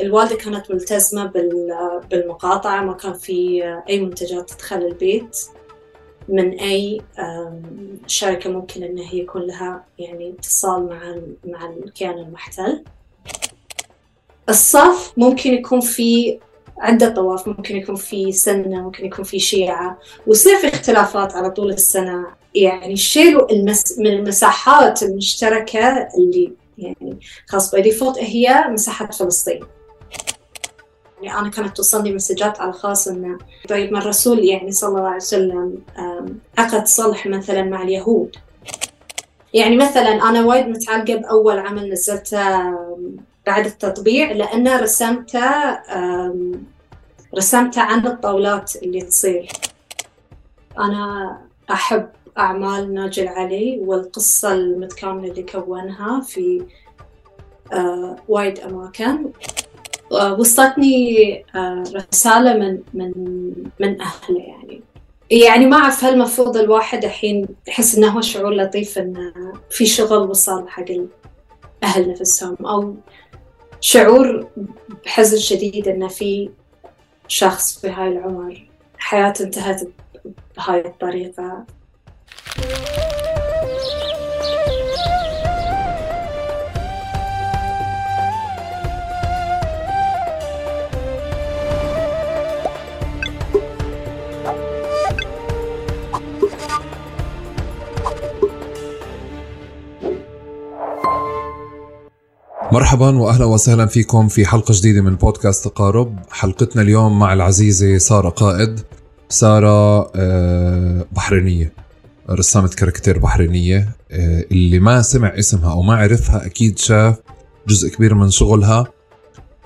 الوالدة كانت ملتزمة بالمقاطعة ما كان في أي منتجات تدخل البيت من أي شركة ممكن إن هي يكون لها يعني اتصال مع مع الكيان المحتل. الصف ممكن يكون في عدة طواف ممكن يكون في سنة ممكن يكون في شيعة ويصير في اختلافات على طول السنة. يعني شيلوا المس... من المساحات المشتركة اللي يعني خاص باي هي مساحة فلسطين. يعني أنا كانت توصلني مسجات على خاص إنه طيب ما الرسول يعني صلى الله عليه وسلم عقد صلح مثلا مع اليهود. يعني مثلا أنا وايد متعلقة بأول عمل نزلته بعد التطبيع لأنه رسمته رسمته عن الطاولات اللي تصير. أنا أحب أعمال ناجي علي والقصة المتكاملة اللي كونها في آه وايد أماكن. وصلتني آه رسالة من من من أهله يعني. يعني ما أعرف هل المفروض الواحد الحين يحس إنه هو شعور لطيف إنه في شغل وصل حق الأهل نفسهم أو شعور بحزن شديد إنه في شخص في هاي العمر حياته انتهت بهاي الطريقة. مرحبا واهلا وسهلا فيكم في حلقة جديدة من بودكاست تقارب. حلقتنا اليوم مع العزيزة سارة قائد. سارة آه، بحرينية. رسامة كاريكاتير بحرينية. آه، اللي ما سمع اسمها أو ما عرفها أكيد شاف جزء كبير من شغلها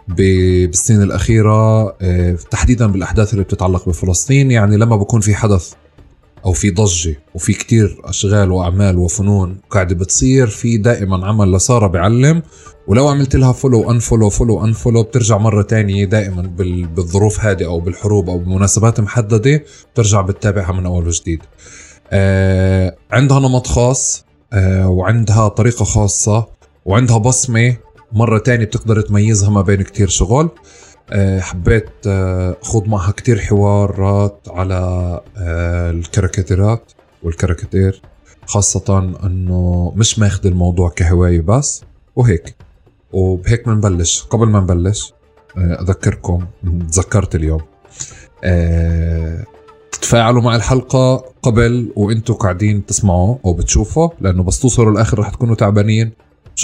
بالسنين الأخيرة. آه، تحديدا بالأحداث اللي بتتعلق بفلسطين. يعني لما بكون في حدث أو في ضجة وفي كتير أشغال وأعمال وفنون قاعدة بتصير في دائما عمل لسارة بعلم ولو عملت لها follow unfollow follow unfollow بترجع مرة تانية دائما بالظروف هذه أو بالحروب أو بمناسبات محددة بترجع بتتابعها من أول وجديد. آه عندها نمط خاص آه وعندها طريقة خاصة وعندها بصمة مرة تانية بتقدر تميزها ما بين كتير شغل. حبيت آه خوض معها كتير حوارات على آه الكاريكاتيرات والكاريكاتير خاصة إنه مش ماخذ الموضوع كهواية بس وهيك. وبهيك بنبلش قبل ما نبلش آه، أذكركم تذكرت اليوم. آه، تتفاعلوا مع الحلقة قبل وأنتم قاعدين تسمعوا أو بتشوفوا لأنه بس توصلوا الآخر رح تكونوا تعبانين.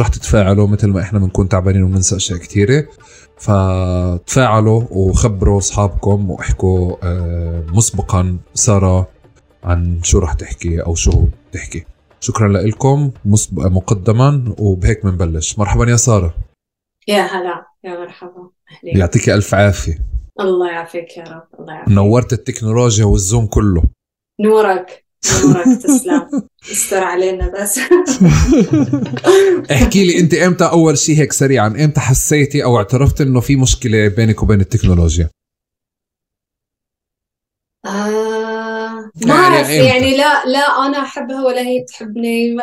رح تتفاعلوا مثل ما إحنا بنكون تعبانين وبننسى أشياء كثيره فتفاعلوا وخبروا أصحابكم واحكوا آه، مسبقا سارة عن شو رح تحكي أو شو تحكي. شكرا لكم مقدما وبهيك بنبلش مرحبا يا سارة. يا هلا يا مرحبا. أهلين. يعطيك ألف عافية. الله يعافيك يا رب الله يعافيك. نورت التكنولوجيا والزوم كله. نورك. نورك تسلم. استر علينا بس. احكي لي انت إمتى اول شيء هيك سريعا؟ إمتى حسيتي أو اعترفت انه في مشكلة بينك وبين التكنولوجيا؟ آه ما أعرف يعني, يعني لا لا أنا أحبها ولا هي تحبني.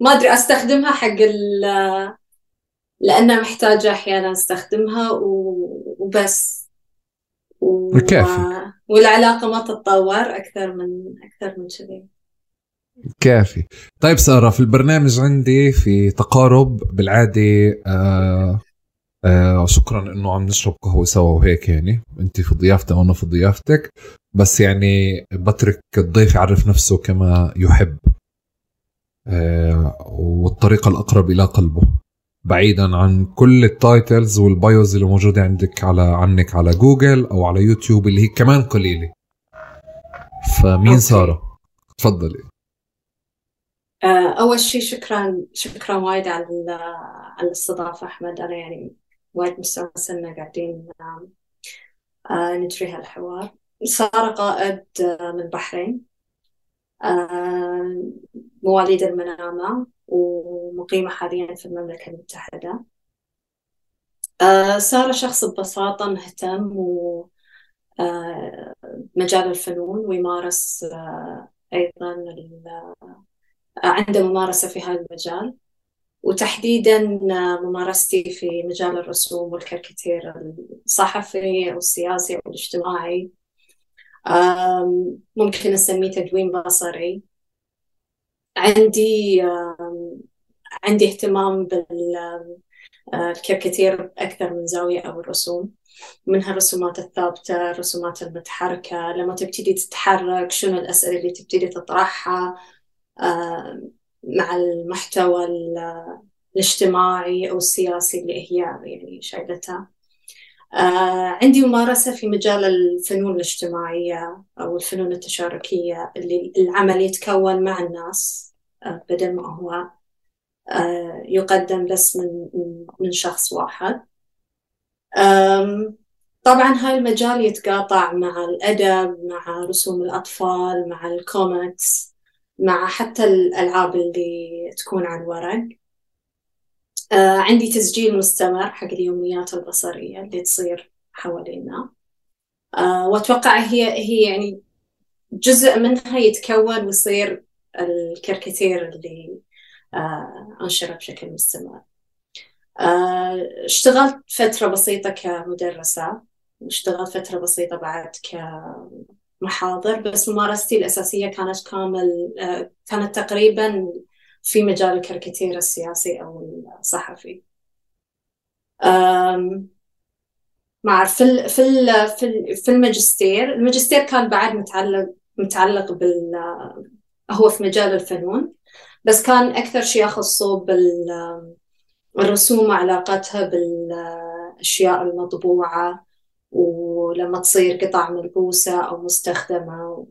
ما أدري أستخدمها حق ال لأنها محتاجة أحيانا أستخدمها وبس. و... كافي والعلاقة ما تتطور أكثر من أكثر من كذي. كافي طيب سارة في البرنامج عندي في تقارب بالعادة آه آه شكرا إنه عم نشرب قهوة سوا وهيك يعني. أنت في ضيافتي وأنا في ضيافتك. بس يعني بترك الضيف يعرف نفسه كما يحب آه والطريقة الأقرب إلى قلبه. بعيدا عن كل ال titles وال bios اللي موجودة عندك على عنك على جوجل أو على يوتيوب اللي هي كمان قليلة. فمين سارة؟ تفضلي. آه، أول شيء شكرا شكرا وايد على على الاستضافة أحمد. أنا يعني وايد مستانسه ان قاعدين آه، نجري هالحوار. سارة قائد آه، من البحرين مواليد المنامة. ومقيمة حاليا في المملكة المتحدة. آه، سارة شخص ببساطة مهتم و آه، الفنون ويمارس آه، أيضا عنده ممارسة في هذا المجال. وتحديدا ممارستي في مجال الرسوم والكاريكاتير الصحفي أو السياسي أو الاجتماعي ممكن أسميه تدوين بصري. عندي عندي اهتمام بالكاريكاتير بأكثر من زاوية أو الرسوم. منها الرسومات الثابتة الرسومات المتحركة لما تبتدي تتحرك شنو الأسئلة اللي تبتدي تطرحها مع المحتوى الاجتماعي أو السياسي اللي هي يعني شايلتها. آه عندي ممارسة في مجال الفنون الاجتماعية أو الفنون التشاركية اللي العمل يتكون مع الناس آه بدل ما هو آه يقدم بس من من شخص واحد. طبعا هاي المجال يتقاطع مع الأدب مع رسوم الأطفال مع الكوميكس مع حتى الألعاب اللي تكون على الورق آه عندي تسجيل مستمر حق اليوميات البصرية اللي تصير حوالينا. آه وأتوقع هي هي يعني جزء منها يتكون ويصير الكاريكاتير اللي آه أنشره بشكل مستمر آه اشتغلت فترة بسيطة كمدرسة. واشتغلت فترة بسيطة بعد كمحاضر بس ممارستي الأساسية كانت كامل آه كانت تقريبا في مجال الكاريكاتير السياسي أو الصحفي. ما أعرف في في في في الماجستير. الماجستير كان بعد متعلق متعلق بال هو في مجال الفنون. بس كان أكثر شيء يخصه بالرسوم وعلاقتها بالأشياء المطبوعة ولما تصير قطع ملبوسة أو مستخدمة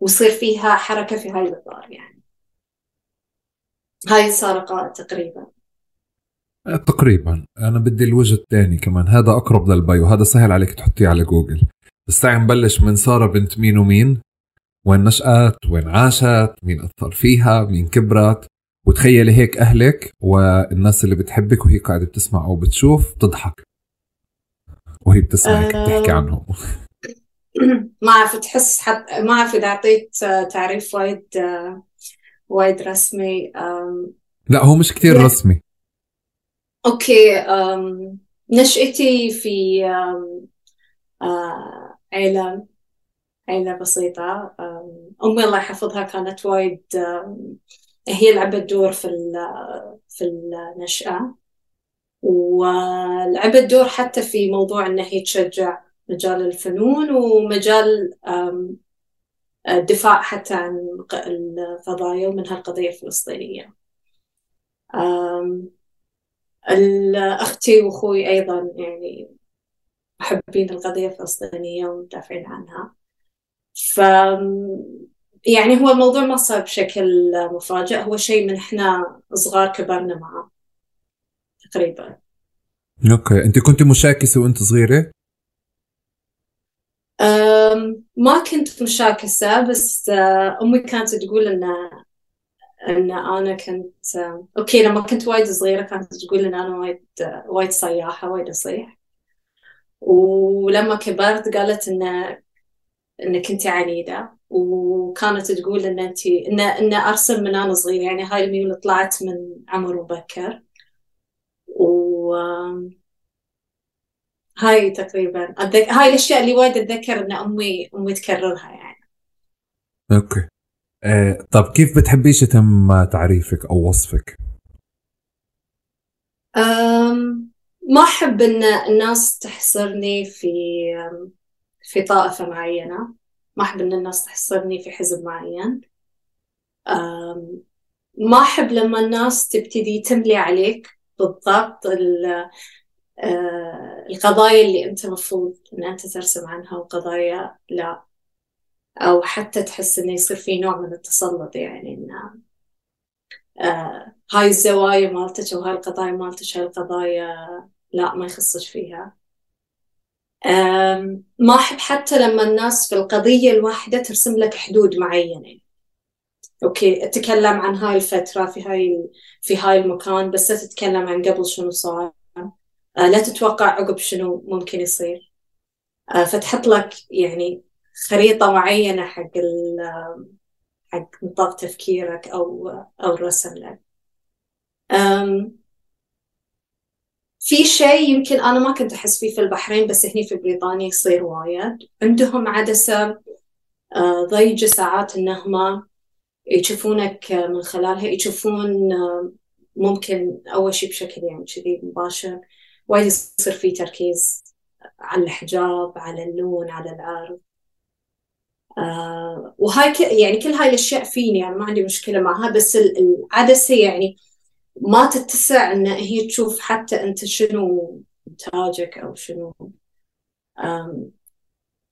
ويصير فيها حركة في هاي الإطار يعني. هاي السارقة تقريبا. تقريبا. أنا بدي الوجه الثاني كمان. هذا أقرب للبايو هذا سهل عليك تحطيه على جوجل. بس تعي نبلش من سارة بنت مين ومين؟ وين نشأت وين عاشت مين أثر فيها مين كبرت. وتخيلي هيك أهلك والناس اللي بتحبك وهي قاعدة بتسمع أو بتشوف تضحك وهي بتسمعك أه... تحكي عنهم. ما أعرف تحس حتى ما أعرف إذا أعطيت تعريف وايد وايد رسمي لا هو مش كثير رسمي. أوكي نشأتي في آه، عيلة عيلة بسيطة أمي الله يحفظها كانت وايد هي لعبت دور في في النشأة. ولعبت دور حتى في موضوع إن هي تشجع مجال الفنون ومجال الدفاع حتى عن القضايا ومنها القضية الفلسطينية. أختي وأخوي أيضا يعني محبين القضية الفلسطينية ومدافعين عنها. ف يعني هو الموضوع ما صار بشكل مفاجئ هو شيء من إحنا صغار كبرنا معه تقريبا. okay. أنت كنت مشاكسة وأنت صغيرة؟ ما كنت مشاكسة بس آه، أمي كانت تقول إن إن أنا كنت okay لما كنت وايد صغيرة كانت تقول إن أنا وايد وايد صياحة وايد أصيح. ولما كبرت قالت إن إنك أنت عنيدة. وكانت تقول إن أنت إن إن أرسم من أنا صغيرة يعني هاي الميول طلعت من عمر مبكر. و هاي تقريبا أتذك... هاي الأشياء اللي وايد أتذكر إن أمي أمي تكررها يعني. okay. آه، طب كيف بتحبيش يتم تعريفك أو وصفك؟ أم... ما أحب إن الناس تحصرني في في طائفة معينة. ما أحب إن الناس تحصرني في حزب معين. ما أحب لما الناس تبتدي تملي عليك بالضبط آه، القضايا اللي أنت مفروض أن أنت ترسم عنها وقضايا لا. أو حتى تحس إنه يصير في نوع من التسلط يعني إن آه هاي الزوايا مالتك أو هاي القضايا مالتك هاي القضايا لا ما يخصك فيها. ما أحب حتى لما الناس في القضية الواحدة ترسم لك حدود معينة. أوكي أتكلم عن هاي الفترة في هاي في هاي المكان بس تتكلم عن قبل شنو صار. آه، لا تتوقع عقب شنو ممكن يصير. آه، فتحط لك يعني خريطة معينة حق حق نطاق تفكيرك أو أو الرسم لك. في شيء يمكن أنا ما كنت أحس فيه في البحرين بس هني في بريطانيا يصير وايد عندهم عدسة آه، ضيجة ساعات إنهم يشوفونك من خلالها يشوفون آه، ممكن أول شيء بشكل يعني كذي مباشر وايد يصير في تركيز على الحجاب على اللون على العرض آه وهاي. يعني كل هاي الأشياء فيني يعني ما عندي مشكلة معها بس العدسة يعني ما تتسع إن هي تشوف حتى أنت شنو إنتاجك أو شنو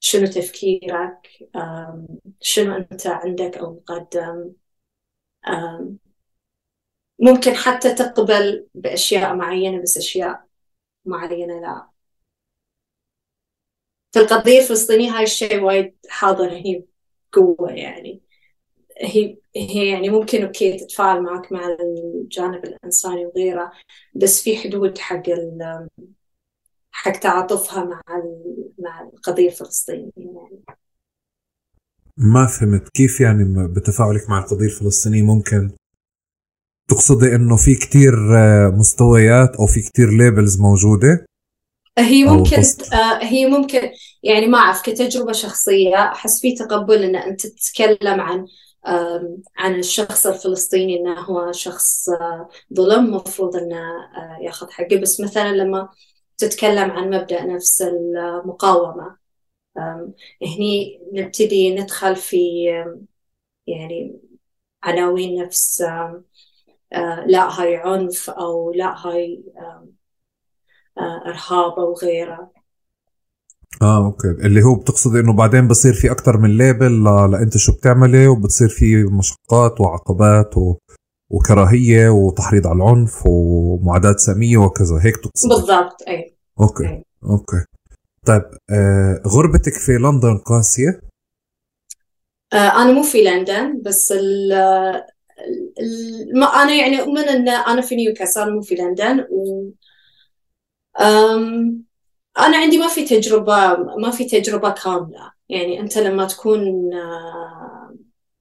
شنو تفكيرك شنو أنت عندك أو مقدم ممكن حتى تقبل بأشياء معينة بس أشياء معينة لا. في القضية الفلسطينية هاي الشيء وايد حاضر هني بقوة يعني. هي هي يعني ممكن okay تتفاعل معك مع الجانب الإنساني وغيره بس في حدود حق حق تعاطفها مع مع القضية الفلسطينية يعني. ما فهمت كيف يعني بتفاعلك مع القضية الفلسطينية ممكن؟ تقصدي إنه في كتير آه، مستويات أو في كتير labels موجودة؟ هي ممكن آه هي ممكن يعني ما أعرف كتجربة شخصية أحس في تقبل إن أنت تتكلم عن عن الشخص الفلسطيني إنه هو شخص آه، ظلم. مفروض إنه آه، ياخذ حقه. بس مثلا لما تتكلم عن مبدأ نفس المقاومة هني نبتدي ندخل في يعني عناوين نفس آه، لا هاي عنف أو لا هاي إرهاب أو غيره. آه okay. اللي هو بتقصد إنه بعدين بصير في أكثر من label لأنت شو بتعملي؟ وبتصير في مشقات وعقبات و... وكراهية وتحريض على العنف ومعاداة ساميه وكذا. هيك تقصد. بالضبط أي. okay أي. okay. طيب آه غربتك في لندن قاسية؟ آه أنا مو في لندن بس ال ما أنا يعني اؤمن إن أنا في نيوكاسل مو في لندن و أم أنا عندي ما في تجربة ما في تجربة كاملة. يعني أنت لما تكون آه،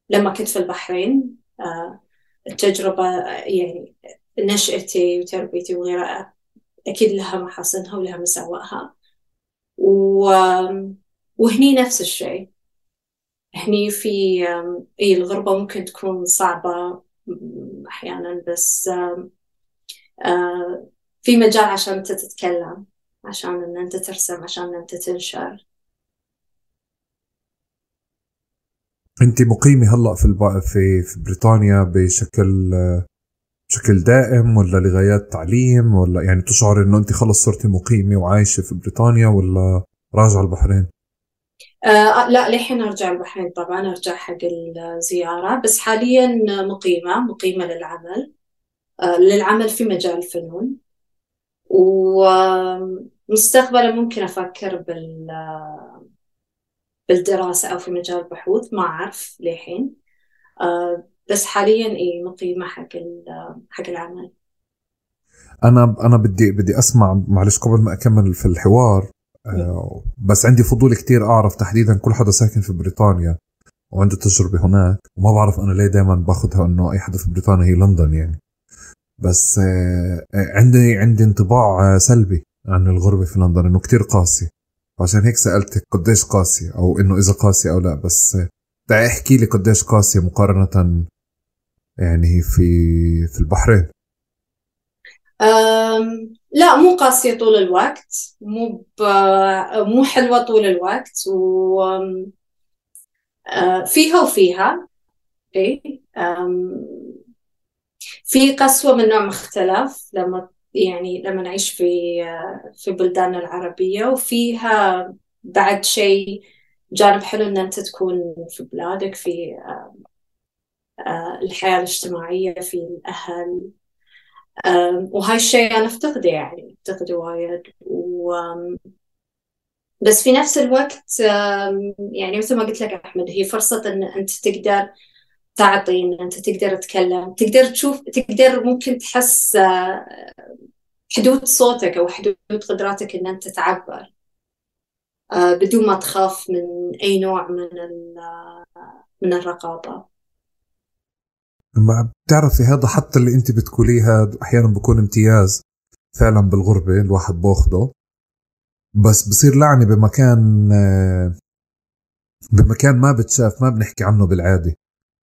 لما كنت في البحرين آه، التجربة يعني نشأتي وتربيتي وغيرها أكيد لها محاسنها ولها مساوئها. و... وهني نفس الشيء. هني في إي الغربة ممكن تكون صعبة أحيانا بس آه، في مجال عشان أنت تتكلم. عشان إن أنت ترسم عشان إن أنت تنشر. أنت مقيمة هلأ في الب... في في بريطانيا بشكل بشكل دائم ولا لغايات تعليم ولا يعني تشعر إنه أنت خلص صرتي مقيمة وعايشة في بريطانيا ولا راجعة البحرين؟ آه لا للحين أرجع البحرين طبعا أرجع حق الزيارة. بس حاليا مقيمة مقيمة للعمل. آه للعمل في مجال الفنون. ومستقبلا ممكن أفكر بال بالدراسة أو في مجال البحوث ما أعرف للحين. آه، بس حاليا إيه مقيمة حق حق العمل. أنا أنا بدي بدي أسمع معلش قبل ما أكمل في الحوار آه، بس عندي فضول كتير أعرف تحديدا كل حدا ساكن في بريطانيا وعنده تجربة هناك وما بعرف أنا ليه دائما باخذها إنه أي حدا في بريطانيا هي لندن يعني. بس آه، آه، عندي عندي انطباع آه، سلبي عن الغربة في لندن إنه كتير قاسي. عشان هيك سألتك قديش قاسية أو إنه إذا قاسية أو لا بس تعي أحكي لي قديش قاسية مقارنة يعني في في البحرين. لا مو قاسية طول الوقت مو مو حلوة طول الوقت و فيها وفيها اي في قسوة من نوع مختلف لما يعني لما نعيش في في بلداننا العربية وفيها بعد شيء جانب حلو إن أنت تكون في بلادك في آه، الحياة الاجتماعية في الأهل. وهاي الشيء أنا أفتقده يعني أفتقده وايد. و بس في نفس الوقت يعني مثل ما قلت لك أحمد هي فرصة أن أنت تقدر تعطي إن أنت تقدر تتكلم. تقدر تشوف تقدر ممكن تحس آه، حدود صوتك أو حدود قدراتك إن أنت تعبر. آه، بدون ما تخاف من أي نوع من من الرقابة. بتعرفي هذا حتى اللي أنت بتقوليه هذا أحيانا بكون امتياز فعلا بالغربة الواحد باخده بس بصير لعنة بمكان بمكان ما بتشاف ما بنحكي عنه بالعادة.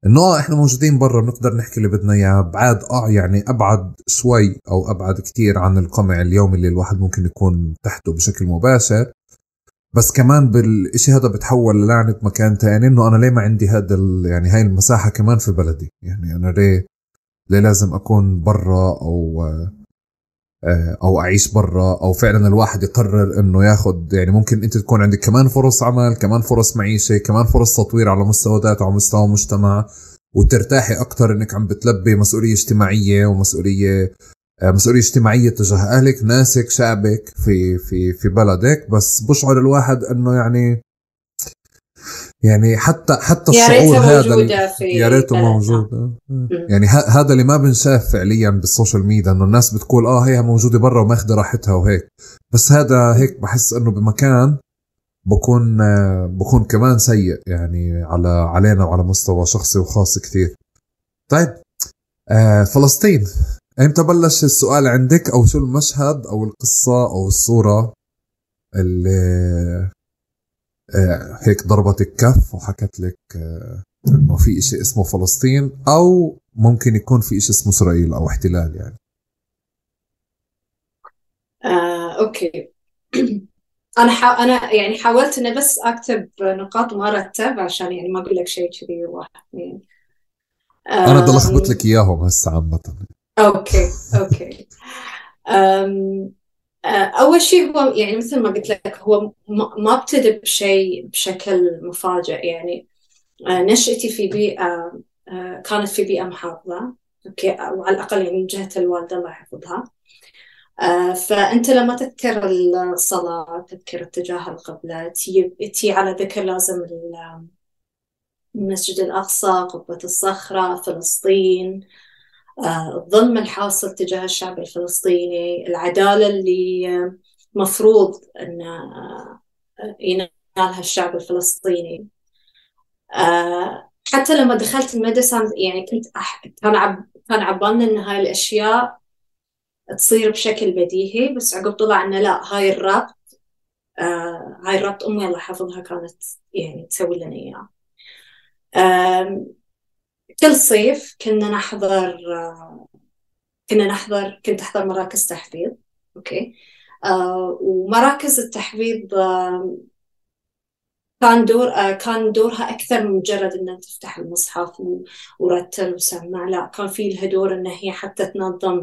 إنه آه، إحنا موجودين برا بنقدر نحكي اللي بدنا إياه. بعاد آه يعني أبعد شوي أو أبعد كتير عن القمع اليومي اللي الواحد ممكن يكون تحته بشكل مباشر. بس كمان بالشيء هذا بتحول للعنة مكان تاني إنه أنا ليه ما عندي هذا يعني هاي المساحة كمان في بلدي؟ يعني أنا ليه ليه لازم أكون برا أو آه، أو أعيش برا أو فعلا الواحد يقرر إنه ياخذ يعني ممكن أنت تكون عندك كمان فرص عمل كمان فرص معيشة كمان فرص تطوير على مستوى ذات وعلى مستوى مجتمع وترتاحي أكثر إنك عم بتلبي مسؤولية اجتماعية ومسؤولية آه، مسؤولية اجتماعية تجاه أهلك ناسك شعبك في في في بلدك. بس بشعر الواحد إنه يعني يعني حتى حتى الشعور هذا يا ريته موجود. آه. يعني هذا اللي ما بنشاف فعليا بالسوشيال ميديا إنه الناس بتقول آه هي موجودة برا وماخذه راحتها وهيك. بس هذا هيك بحس إنه بمكان بكون آه، بكون كمان سيء يعني على علينا وعلى مستوى شخصي وخاص كثير. طيب آه فلسطين. إمتى بلش السؤال عندك؟ أو شو المشهد أو القصة أو الصورة اللي آه، هيك ضربت الكف وحكت لك آه، إنه في إشي اسمه فلسطين أو ممكن يكون في إشي اسمه إسرائيل أو احتلال يعني. آه، okay. أنا حا... أنا يعني حاولت إني بس أكتب نقاط وما رتب عشان يعني ما أقول لك شيء كذي واحد اثنين. أنا بدي ألخبط لك إياهم هسه عامة. okay okay. أم... آه، أول شيء هو يعني مثل ما قلت لك هو ما ابتدى بشيء بشكل مفاجئ. يعني آه، نشأتي في بيئة آه، كانت في بيئة محافظة أوكي وعلى الأقل يعني من جهة الوالدة الله يحفظها. فأنت لما تذكر الصلاة تذكر اتجاه القبلة تي, على ذكر لازم المسجد الأقصى قبة الصخرة فلسطين الظلم الحاصل تجاه الشعب الفلسطيني العدالة اللي مفروض أن ينالها الشعب الفلسطيني. حتى لما دخلت المدرسة يعني كنت أح... كان عب... كان عبالنا إن هاي الأشياء تصير بشكل بديهي بس عقب طلع إنه لا هاي الربط آه هاي الربط أمي الله يحفظها كانت يعني تسوي لنا إياه. كل صيف كنا نحضر كنا نحضر كنت أحضر مراكز تحفيظ أوكي؟ آه ومراكز التحفيظ آه كان دور آه كان دورها أكثر من مجرد أن تفتح المصحف ورتل وسمع لا كان في لها دور أن هي حتى تنظم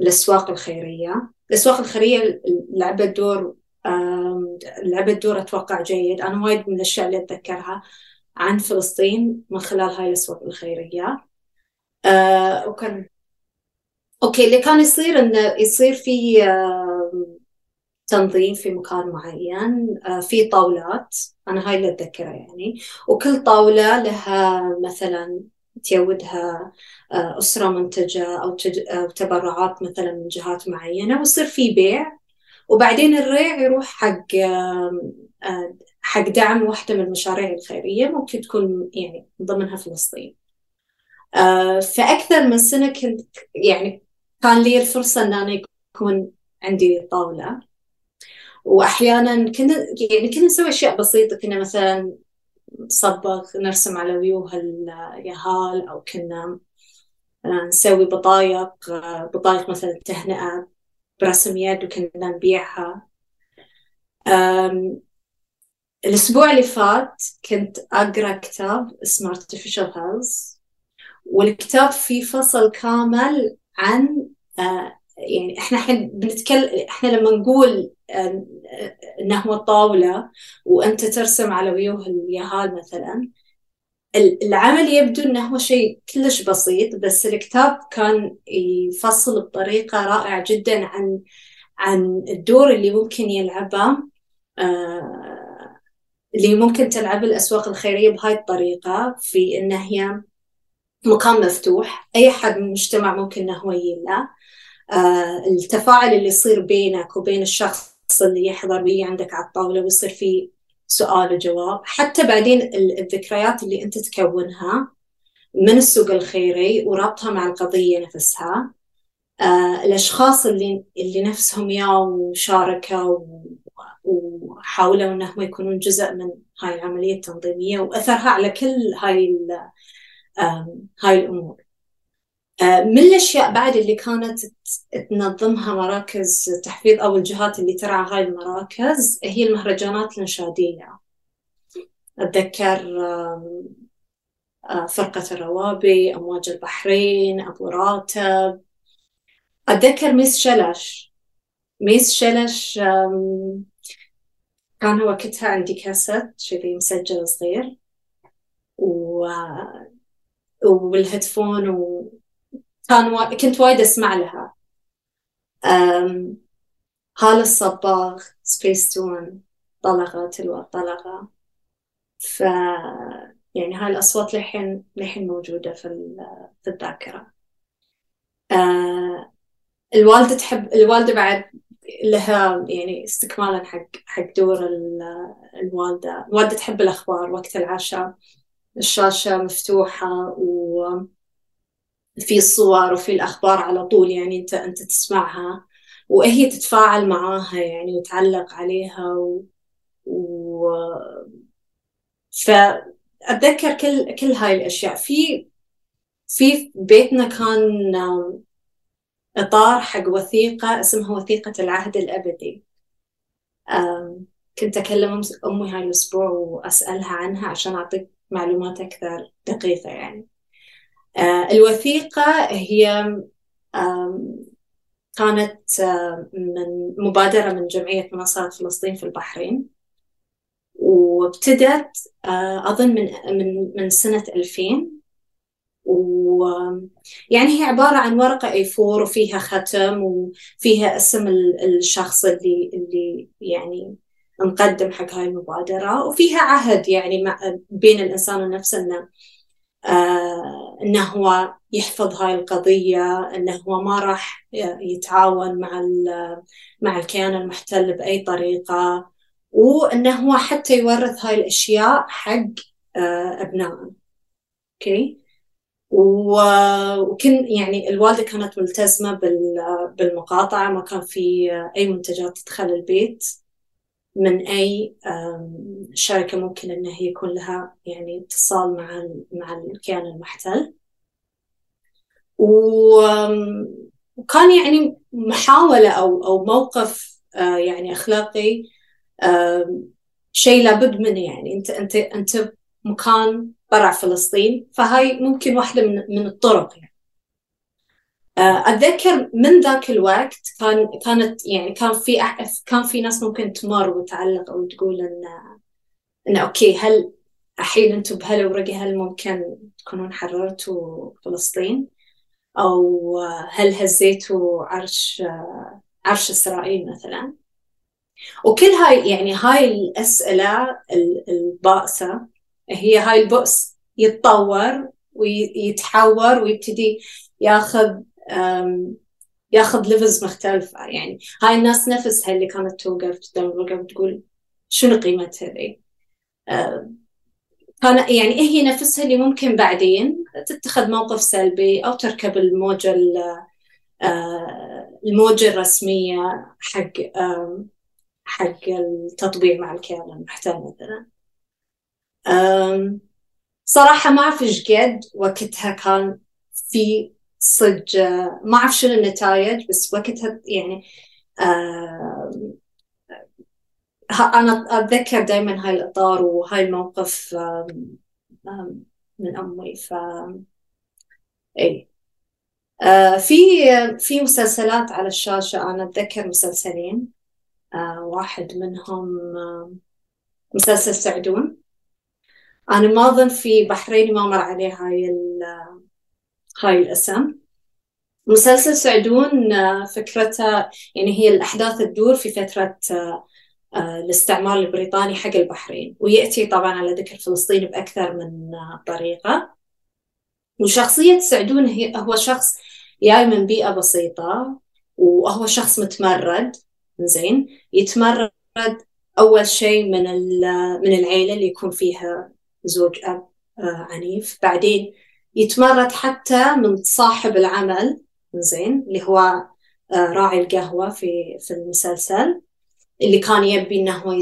الأسواق الخيرية. الأسواق الخيرية لعبت دور لعبت دور أتوقع جيد. أنا وايد من الأشياء اللي أتذكرها. عن فلسطين من خلال هاي الأسواق الخيرية. آه وكان أوكي اللي كان يصير إنه يصير في آه تنظيم في مكان معين آه في طاولات. أنا هاي اللي أتذكرها يعني. وكل طاولة لها مثلا تيودها آه أسرة منتجة أو, أو تبرعات مثلا من جهات معينة ويصير في بيع. وبعدين الريع يروح حق حق دعم واحدة من المشاريع الخيرية ممكن تكون يعني ضمنها فلسطين. آه، فأكثر من سنة كنت يعني كان لي الفرصة أن أنا يكون عندي طاولة. وأحيانا كنا يعني كنا نسوي أشياء بسيطة كنا مثلا نصبغ نرسم على وجوه اليهال أو كنا نسوي بطايق آه، بطايق مثلا تهنئة برسم يد وكنا نبيعها. الأسبوع اللي فات كنت أقرأ كتاب اسمه Artificial Health والكتاب فيه فصل كامل عن آه يعني إحنا الحين بنتكلم إحنا لما نقول آه إنه هو طاولة وأنت ترسم على وجوه اليهال مثلا العمل يبدو إنه هو شيء كلش بسيط بس الكتاب كان يفصل بطريقة رائعة جدا عن عن الدور اللي ممكن يلعبه آه اللي ممكن تلعب الأسواق الخيرية بهاي الطريقة في إن هي مكان مفتوح. أي حد من المجتمع ممكن إنه هو يلا آه التفاعل اللي يصير بينك وبين الشخص اللي يحضر ويجي عندك على الطاولة ويصير في سؤال وجواب. حتى بعدين الذكريات اللي أنت تكونها من السوق الخيري ورابطها مع القضية نفسها. آه الأشخاص اللي اللي نفسهم يا وشاركوا وحاولوا أنهم يكونون جزء من هاي العملية التنظيمية وأثرها على كل هاي هاي الأمور. آه، من الأشياء بعد اللي كانت تنظمها مراكز تحفيظ أو الجهات اللي ترعى هاي المراكز هي المهرجانات الإنشادية أتذكر آه، فرقة الروابي أمواج البحرين أبو راتب. أتذكر ميس شلش. ميس شلش كان وقتها عندي كاسيت شذي مسجل صغير و والهيدفون وكان و... كنت وايد أسمع لها. أم... هلا الصباغ سبيس تون طلقة تلو الطلقة ف يعني هاي الأصوات للحين للحين موجودة في في الذاكرة. أه... الوالدة تحب الوالدة بعد لها يعني استكمالا حق حق دور الوالدة. الوالدة تحب الأخبار وقت العشاء. الشاشة مفتوحة وفي الصور وفي الأخبار على طول يعني أنت أنت تسمعها. وهي تتفاعل معاها يعني وتعلق عليها و... و... فأتذكر كل كل هاي الأشياء. في في بيتنا كان إطار حق وثيقة اسمها وثيقة العهد الأبدي. كنت أكلم أمي هاي الأسبوع وأسألها عنها عشان أعطيك معلومات أكثر دقيقة يعني. آه، الوثيقة هي كانت من مبادرة من جمعية مناصرة فلسطين في البحرين. وابتدت آه، أظن من من من سنة 2000 ويعني هي عبارة عن ورقة A4 وفيها ختم وفيها اسم الشخص اللي اللي يعني نقدم حق هاي المبادرة. وفيها عهد يعني بين الإنسان ونفسه إنه آه إنه هو يحفظ هاي القضية إنه هو ما راح يتعاون مع مع الكيان المحتل بأي طريقة. وإنه هو حتى يورث هاي الأشياء حق آه أبنائه. أوكي؟ وكن يعني الوالدة كانت ملتزمة بالمقاطعة ما كان في أي منتجات تدخل البيت من أي شركة ممكن أنها يكون لها يعني اتصال مع مع الكيان المحتل. وكان يعني محاولة أو أو موقف آه، يعني أخلاقي شيء لابد منه يعني. أنت أنت أنت مكان برع فلسطين فهاي ممكن واحدة من من الطرق يعني آه، أتذكر من ذاك الوقت كان كانت يعني كان في كان في ناس ممكن تمر وتعلق أو تقول ان إن أوكي هل الحين أنتم بهلا ورقه هل ممكن تكونون حررتوا فلسطين؟ أو هل هزيتوا عرش عرش إسرائيل مثلا؟ وكل هاي يعني هاي الأسئلة البائسة هي هاي البؤس يتطور ويتحور ويبتدي ياخذ ياخذ ليفلز مختلفة. يعني هاي الناس نفسها اللي كانت توقف قدام الوقف تقول شنو قيمة هذي كان يعني هي نفسها اللي ممكن بعدين تتخذ موقف سلبي أو تركب الموجة آه، الموجة الرسمية حق حق التطبيع مع الكيان المحتل مثلا صراحة ما أعرف إيش قد وقتها كان في صدق ما أعرف شنو النتائج بس وقتها يعني أنا أتذكر دائما هاي الإطار وهاي الموقف من أمي ف إي في في مسلسلات على الشاشة أنا أتذكر مسلسلين واحد منهم مسلسل سعدون. أنا ما أظن في بحرين ما مر عليه هاي هاي الأسم. مسلسل سعدون آه، فكرته يعني هي الأحداث تدور في فترة آه، آه، الاستعمار البريطاني حق البحرين ويأتي طبعا على ذكر فلسطين بأكثر من طريقة. وشخصية سعدون هي هو شخص جاي من بيئة بسيطة وهو شخص متمرد. زين يتمرد أول شيء من من العيلة اللي يكون فيها زوج أب عنيف. بعدين يتمرد حتى من صاحب العمل زين اللي هو آه، راعي القهوة في في المسلسل اللي كان يبي إنه هو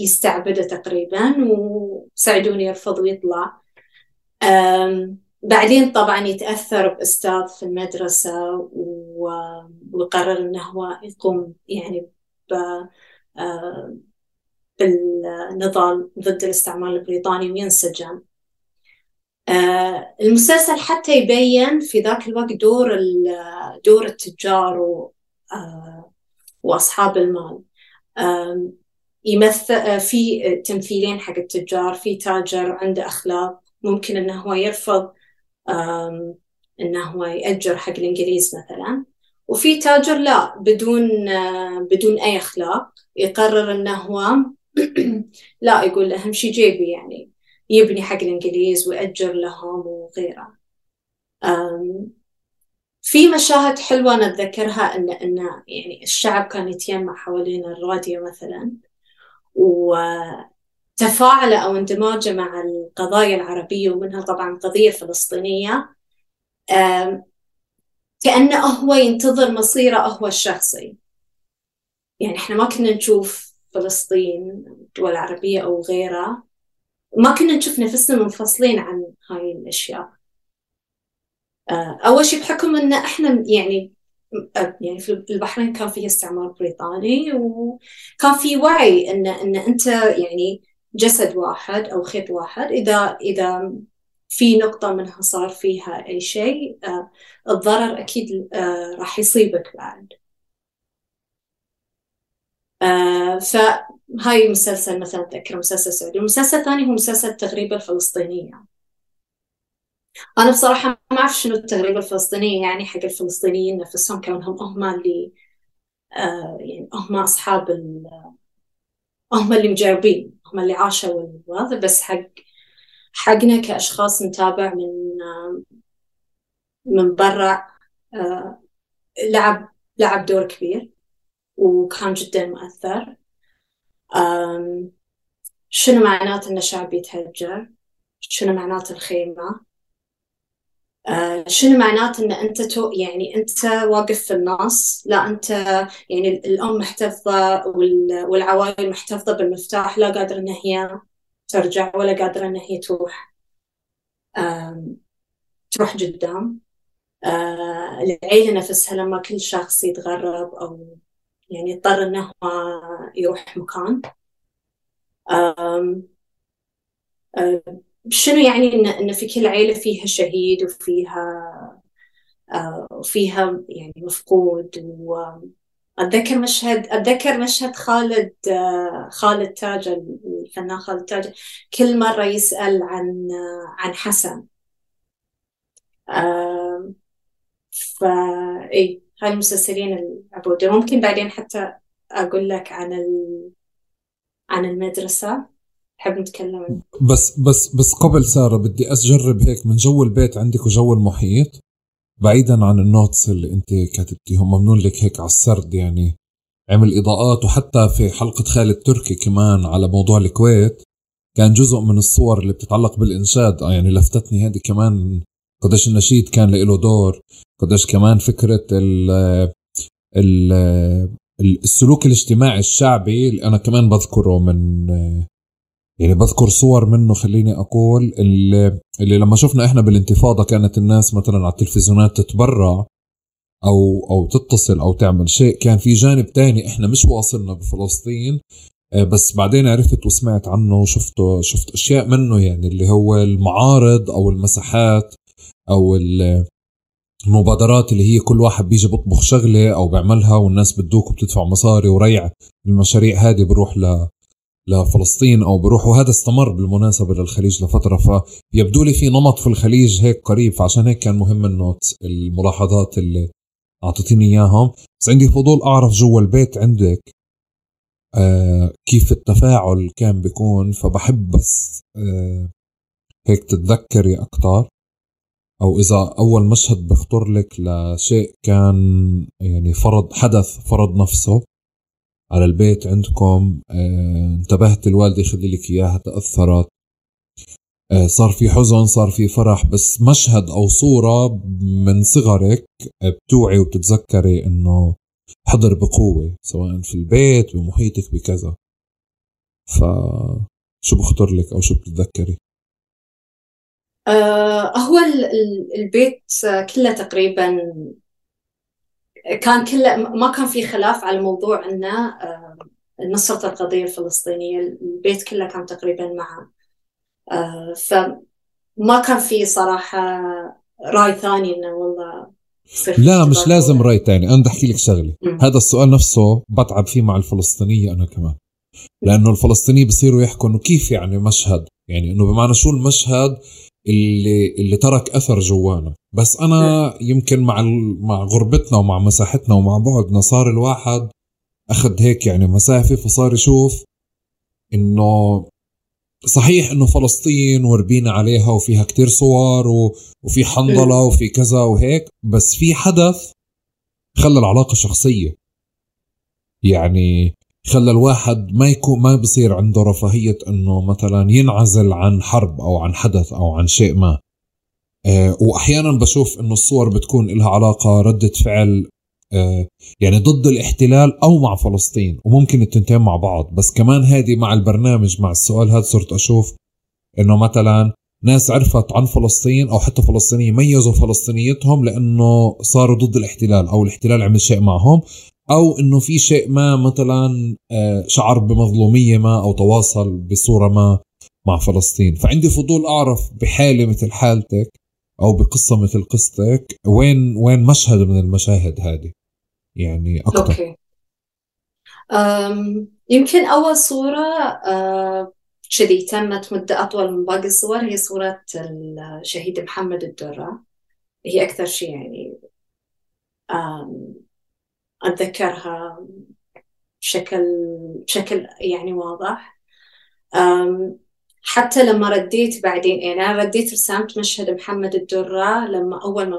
يستعبده تقريبا وسعدوني يرفض ويطلع. بعدين طبعا يتأثر بأستاذ في المدرسة ويقرر إنه هو يقوم يعني آه، بالنضال ضد الاستعمار البريطاني وينسجن آه، المسلسل حتى يبين في ذاك الوقت دور دور التجار آه، وأصحاب المال. يمثل آه، في تمثيلين حق التجار في تاجر عنده أخلاق ممكن إنه هو يرفض إنه هو يأجر حق الإنجليز مثلا. وفي تاجر لا بدون بدون أي أخلاق يقرر إنه هو لا يقول أهم شيء جيبي يعني يبني حق الإنجليز ويأجر لهم وغيره. في مشاهد حلوة أنا أتذكرها أن أن يعني الشعب كان يتجمع حوالين الراديو مثلا وتفاعل أو اندماجه مع القضايا العربية ومنها طبعا القضية الفلسطينية كأنه هو ينتظر مصيره هو الشخصي. يعني إحنا ما كنا نشوف فلسطين الدول العربية أو غيرها. ما كنا نشوف نفسنا منفصلين عن هاي الأشياء. آه، أول شيء بحكم أن إحنا يعني يعني في البحرين كان فيه استعمار بريطاني وكان في وعي ان إن أنت يعني جسد واحد أو خيط واحد. اذا إذا في نقطة منها صار فيها أي شيء آه الضرر أكيد آه راح يصيبك بعد. آه فهاي مسلسل مثلا أتذكر مسلسل سعودي المسلسل الثاني هو مسلسل التغريبة الفلسطينية. أنا بصراحة ما أعرف شنو التغريبة الفلسطينية يعني حق الفلسطينيين نفسهم كونهم هم اللي آه يعني هم أصحاب هم اللي مجربين هم اللي عاشوا الوضع. بس حق حقنا كأشخاص نتابع من آه من برا لعب لعب دور كبير. وكان جدا مؤثر. شنو معنات إن شعب يتهجر؟ شنو معنات الخيمة؟ آه، شنو معنات إن أنت تو يعني أنت واقف في النص؟ لا أنت يعني الأم محتفظة والعوائل محتفظة بالمفتاح لا قادرة إن هي ترجع ولا قادرة إن هي تروح تروح قدام. آه، العيلة نفسها لما كل شخص يتغرب أو يعني اضطر إنه يروح مكان. شنو يعني إن في كل عيلة فيها شهيد وفيها وفيها يعني مفقود. وأتذكر مشهد أتذكر مشهد خالد خالد تاج الفنان خالد تاج كل مرة يسأل عن عن حسن. فا إي. هاي المسلسلين العبودة ممكن بعدين حتى أقول لك عن ال... عن المدرسة. نحب نتكلم بس بس بس قبل سارة بدي أجرب هيك من جو البيت عندك وجو المحيط. بعيدا عن النوتس اللي أنت كاتبتيهم ممنون لك هيك على السرد يعني. عمل إضاءات وحتى في حلقة خالد تركي كمان على موضوع الكويت. كان جزء من الصور اللي بتتعلق بالإنشاد. آه، يعني لفتتني هذه كمان قديش النشيد كان له دور قديش كمان فكرة ال ال السلوك الاجتماعي الشعبي اللي أنا كمان بذكره من يعني بذكر صور منه خليني أقول اللي, اللي لما شفنا إحنا بالانتفاضة كانت الناس مثلا على التلفزيونات تتبرع أو أو تتصل أو تعمل شيء كان في جانب تاني إحنا مش واصلنا بفلسطين آه، بس بعدين عرفت وسمعت عنه وشفته شفت أشياء منه يعني اللي هو المعارض أو المساحات أو المبادرات اللي هي كل واحد بيجي بيطبخ شغلة أو بيعملها والناس بتدوك وبتدفع مصاري وريع المشاريع هذه بروح ل لفلسطين أو بروح وهذا استمر بالمناسبة للخليج لفترة فيبدو لي في نمط في الخليج هيك قريب فعشان هيك كان مهم إنه الملاحظات اللي أعطيتيني إياهم. بس عندي فضول أعرف جوا البيت عندك آه كيف التفاعل كان بيكون؟ فبحب بس آه هيك تتذكري أكثر أو إذا أول مشهد بخطر لك لشيء كان يعني فرض حدث فرض نفسه على البيت عندكم آه انتبهت الوالدة يخلي لك إياها تأثرت آه، صار في حزن صار في فرح بس مشهد أو صورة من صغرك بتوعي وبتتذكري إنه حضر بقوة سواء في البيت بمحيطك بكذا ف شو بخطر لك أو شو بتتذكري؟ آه هو البيت كله تقريبا كان كله ما كان في خلاف على موضوع إنه آه نصرة القضية الفلسطينية. البيت كله كان تقريبا معه. آه فما كان في صراحة رأي ثاني إنه والله لا مش لازم رأي ثاني. أنا بدي أحكي لك شغلة. هذا السؤال نفسه بتعب فيه مع الفلسطينية أنا كمان. لأنه الفلسطينيين بصيروا يحكوا إنه كيف يعني مشهد؟ يعني إنه بمعنى شو المشهد؟ اللي اللي ترك أثر جوانا. بس أنا يمكن مع مع غربتنا ومع مساحتنا ومع بعدنا صار الواحد أخذ هيك يعني مسافة فصار يشوف إنه صحيح إنه فلسطين وربينا عليها وفيها كتير صور وفي حنظلة وفي كذا وهيك بس في حدث خلى العلاقة شخصية. يعني خلى الواحد ما يكون ما بصير عنده رفاهية إنه مثلا ينعزل عن حرب أو عن حدث أو عن شيء ما. أه واحيانا بشوف إنه الصور بتكون لها علاقة ردة فعل أه يعني ضد الاحتلال أو مع فلسطين وممكن التنتين مع بعض. بس كمان هذه مع البرنامج مع السؤال هذا صرت أشوف إنه مثلا ناس عرفت عن فلسطين أو حتى فلسطينيين ميزوا فلسطينيتهم لإنه صاروا ضد الاحتلال أو الاحتلال عمل شيء معهم. أو إنه في شيء ما مثلا آه، شعر بمظلومية ما أو تواصل بصورة ما مع فلسطين. فعندي فضول أعرف بحالة مثل حالتك أو بقصة مثل قصتك وين وين مشهد من المشاهد هذه؟ يعني أكثر أوكي. أم يمكن أول صورة أه كذي تمت مدة أطول من باقي الصور هي صورة الشهيد محمد الدرة. هي أكثر شيء يعني أتذكرها بشكل بشكل يعني واضح. حتى لما رديت بعدين يعني أنا رديت رسمت مشهد محمد الدرة لما أول ما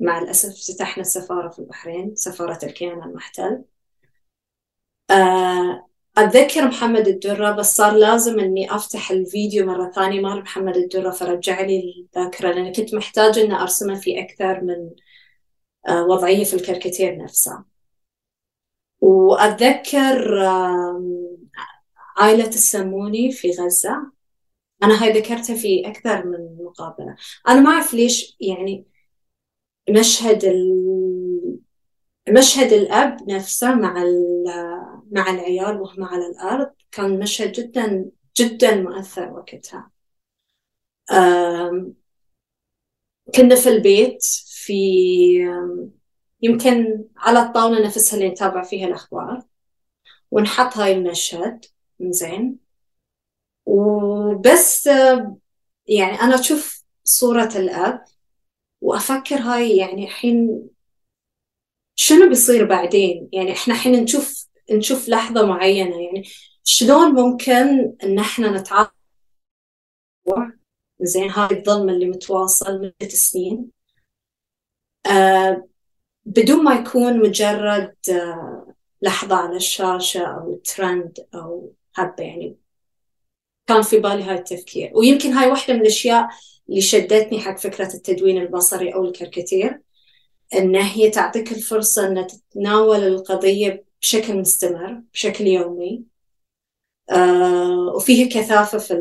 مع الأسف فتحنا السفارة في البحرين سفارة الكيان المحتل. آه، أتذكر محمد الدرة بس صار لازم إني أفتح الفيديو مرة ثانية مال محمد الدرة فرجع لي الذاكرة لأن كنت محتاجة إني أرسمه في أكثر من آه، وضعية في الكاريكاتير نفسه. وأتذكر عائلة السموني في غزة أنا هاي ذكرتها في أكثر من مقابلة أنا ما أعرف ليش يعني مشهد. مشهد الأب نفسه مع مع العيال وهم على الأرض كان مشهد جدا جدا مؤثر وقتها كنا في البيت في يمكن على الطاولة نفسها اللي نتابع فيها الأخبار. ونحط هاي المشهد. زين وبس يعني أنا أشوف صورة الأب وأفكر هاي يعني الحين شنو بيصير بعدين؟ يعني إحنا الحين نشوف نشوف لحظة معينة. يعني شلون ممكن إن إحنا نتعاطف؟ زين هاي الظلم اللي متواصل مدة سنين. آه بدون ما يكون مجرد آه، لحظة على الشاشة أو ترند أو هذا يعني كان في بالي هاي التفكير. ويمكن هاي واحدة من الأشياء اللي شدتني حق فكرة التدوين البصري أو الكاريكاتير إن هي تعطيك الفرصة أن تتناول القضية بشكل مستمر بشكل يومي. آه وفيها كثافة في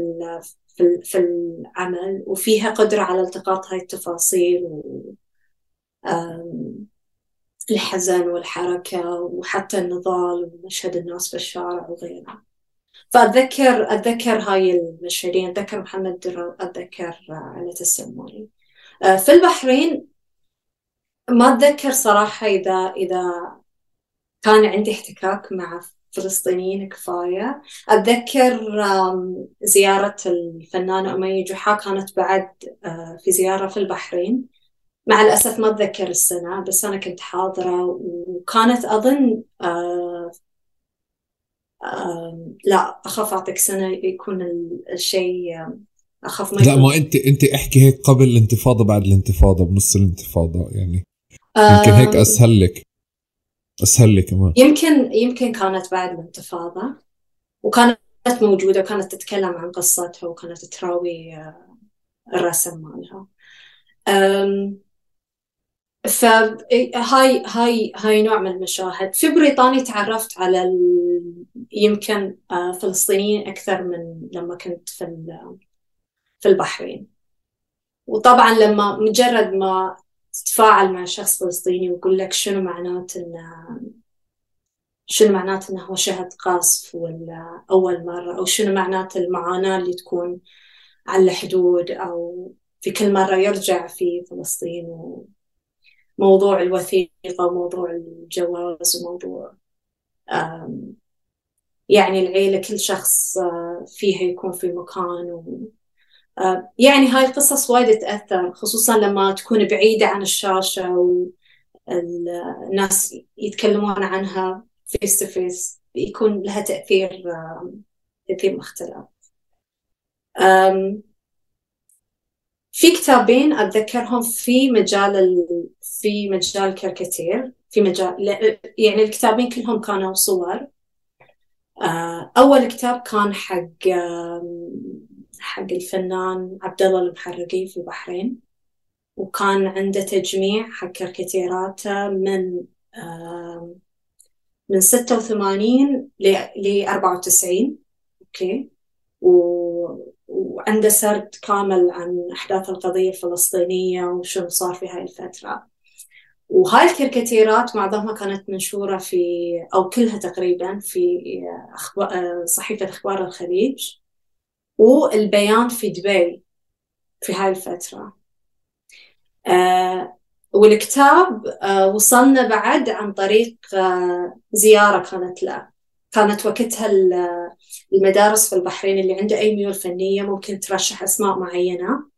في في العمل وفيها قدرة على التقاط هاي التفاصيل و الحزن والحركة وحتى النضال ومشهد الناس في الشارع وغيرها فأتذكر أتذكر هاي المشهدين. أتذكر محمد درر أتذكر علة السموني آه، في البحرين ما أتذكر صراحة إذا إذا كان عندي احتكاك مع فلسطينيين كفاية. أتذكر زيارة الفنانة أمية جحا كانت بعد آه، في زيارة في البحرين. مع الأسف ما أتذكر السنة بس أنا كنت حاضرة وكانت أظن آه آه لا أخاف أعطيك سنة يكون الشيء أخاف ما لا ما أنت أنت احكي هيك قبل الانتفاضة بعد الانتفاضة بنص الانتفاضة يعني. يمكن هيك أسهل لك أسهل لك كمان يمكن يمكن كانت بعد الانتفاضة وكانت موجودة وكانت تتكلم عن قصتها وكانت تراوي آه، الرسم مالها. فهاي هاي هاي نوع من المشاهد في بريطانيا تعرفت على يمكن آه، فلسطينيين أكثر من لما كنت في في البحرين وطبعا لما مجرد ما تتفاعل مع شخص فلسطيني ويقول لك شنو معنات انه شنو معنات انه هو شهد قصف ولا اول مره أو شنو معنات المعاناه اللي تكون على الحدود أو في كل مره يرجع في فلسطين وموضوع الوثيقة وموضوع الجواز وموضوع يعني العيلة كل شخص آه، فيها يكون في مكان و آه، يعني هاي القصص وايد تأثر خصوصا لما تكون بعيدة عن الشاشة والناس يتكلمون عنها face to face يكون لها تأثير تأثير مختلف. في كتابين أتذكرهم في مجال ال... في مجال كاريكاتير في مجال يعني الكتابين كلهم كانوا صور. آه، أول كتاب كان حق حق الفنان عبد الله المحرقي في البحرين وكان عنده تجميع حق كاريكاتيراته من من ستة وثمانين لأربعة وتسعين أوكي. سرد كامل عن أحداث القضية الفلسطينية وشو صار في هاي الفترة. وهاي الكاريكاتيرات معظمها كانت منشورة في أو كلها تقريبا في صحيفة أخبار الخليج والبيان في دبي في هاي الفترة. آه والكتاب آه وصلنا بعد عن طريق آه زيارة كانت له. كانت وقتها المدارس في البحرين اللي عنده أي ميول فنية ممكن ترشح أسماء معينة.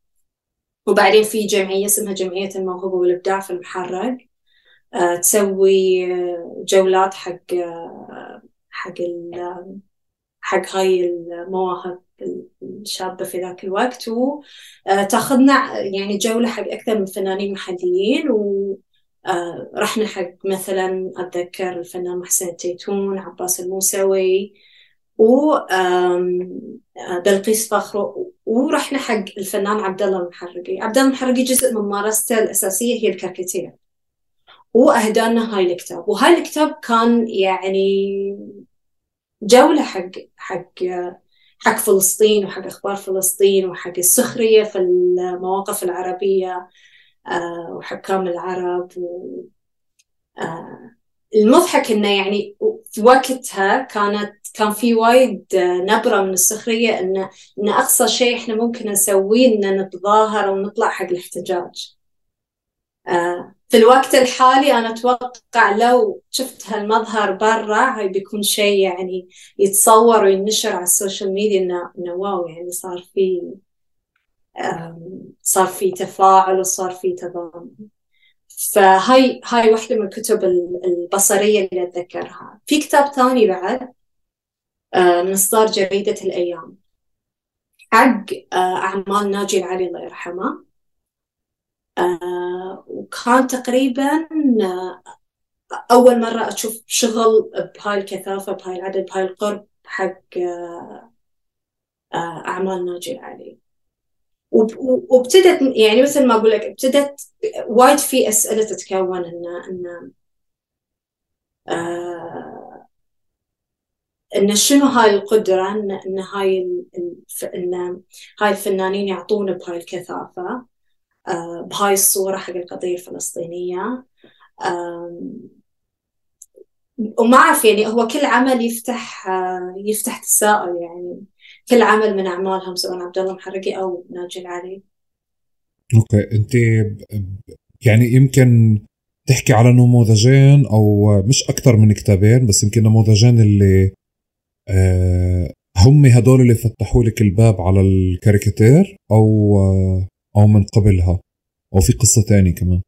وبعدين في جمعية اسمها جمعية الموهبة والإبداع في المحرق آه، تسوي جولات حق آه، حق حق هاي المواهب الشابة في ذاك الوقت. وتاخذنا يعني جولة حق أكثر من فنانين محليين. و رحنا حق مثلا أتذكر الفنان محسن التيتون عباس الموسوي. و بلقيس فخر ورحنا حق الفنان عبد الله المحرقي. عبد الله المحرقي جزء من ممارسته الأساسية هي الكاركاتير وأهدانا هاي الكتاب. وهاي الكتاب كان يعني جولة حق حق حق فلسطين وحق أخبار فلسطين وحق السخرية في المواقف العربية آه، وحكام العرب و آه، المضحك إنه يعني في وقتها كانت كان في وايد نبرة من السخرية إن إن أقصى شيء إحنا ممكن نسويه إن نتظاهر ونطلع حق الاحتجاج. آه، في الوقت الحالي أنا أتوقع لو شفت هالمظهر برا بيكون شيء يعني يتصور وينشر على ال social media إنه إنه wow يعني صار في صار في تفاعل وصار في تضامن. فهاي هاي واحدة من الكتب البصرية اللي أتذكرها في كتاب ثاني بعد آه، من إصدار جريدة الأيام. حق آه، أعمال ناجي العلي الله يرحمه. آه، وكان تقريبا أول مرة أشوف شغل بهاي الكثافة بهاي العدد بهاي القرب حق أعمال ناجي العلي. وابتدت يعني مثل ما أقول لك ابتدت وايد في أسئلة تتكون إن آه إن شنو هاي القدرة ان إن هاي إن هاي الفنانين يعطونا بهاي الكثافة آه بهاي الصورة حق القضية الفلسطينية. وما أعرف يعني هو كل عمل يفتح آه يفتح تساؤل يعني. كل عمل من أعمالهم سواء عبد الله محرقي أو ناجي العلي. أوكي أنت يعني يمكن تحكي على نموذجين أو مش أكثر من كتابين بس يمكن نموذجين اللي هم هدول اللي فتحوا لك الباب على الكاريكاتير أو آه أو من قبلها أو في قصة ثانية كمان.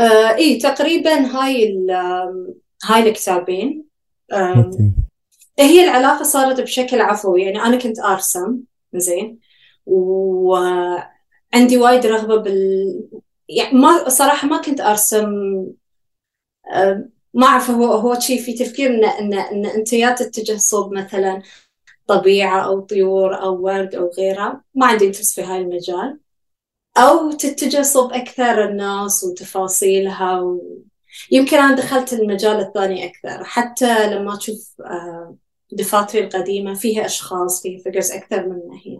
آه إيه تقريبا هاي هاي الكتابين. okay. هي العلاقة صارت بشكل عفوي. يعني أنا كنت أرسم زين وعندي وايد رغبة بال يعني ما صراحة ما كنت أرسم ما أعرف هو هو شيء في تفكير إن إن إن أنت يا تتجه صوب مثلا طبيعة أو طيور أو ورد أو غيرها. ما عندي interest في هاي المجال. أو تتجه صوب أكثر الناس وتفاصيلها و... يمكن أنا دخلت المجال الثاني أكثر. حتى لما أشوف آه، دفاتري القديمة فيها أشخاص فيها figures أكثر من هي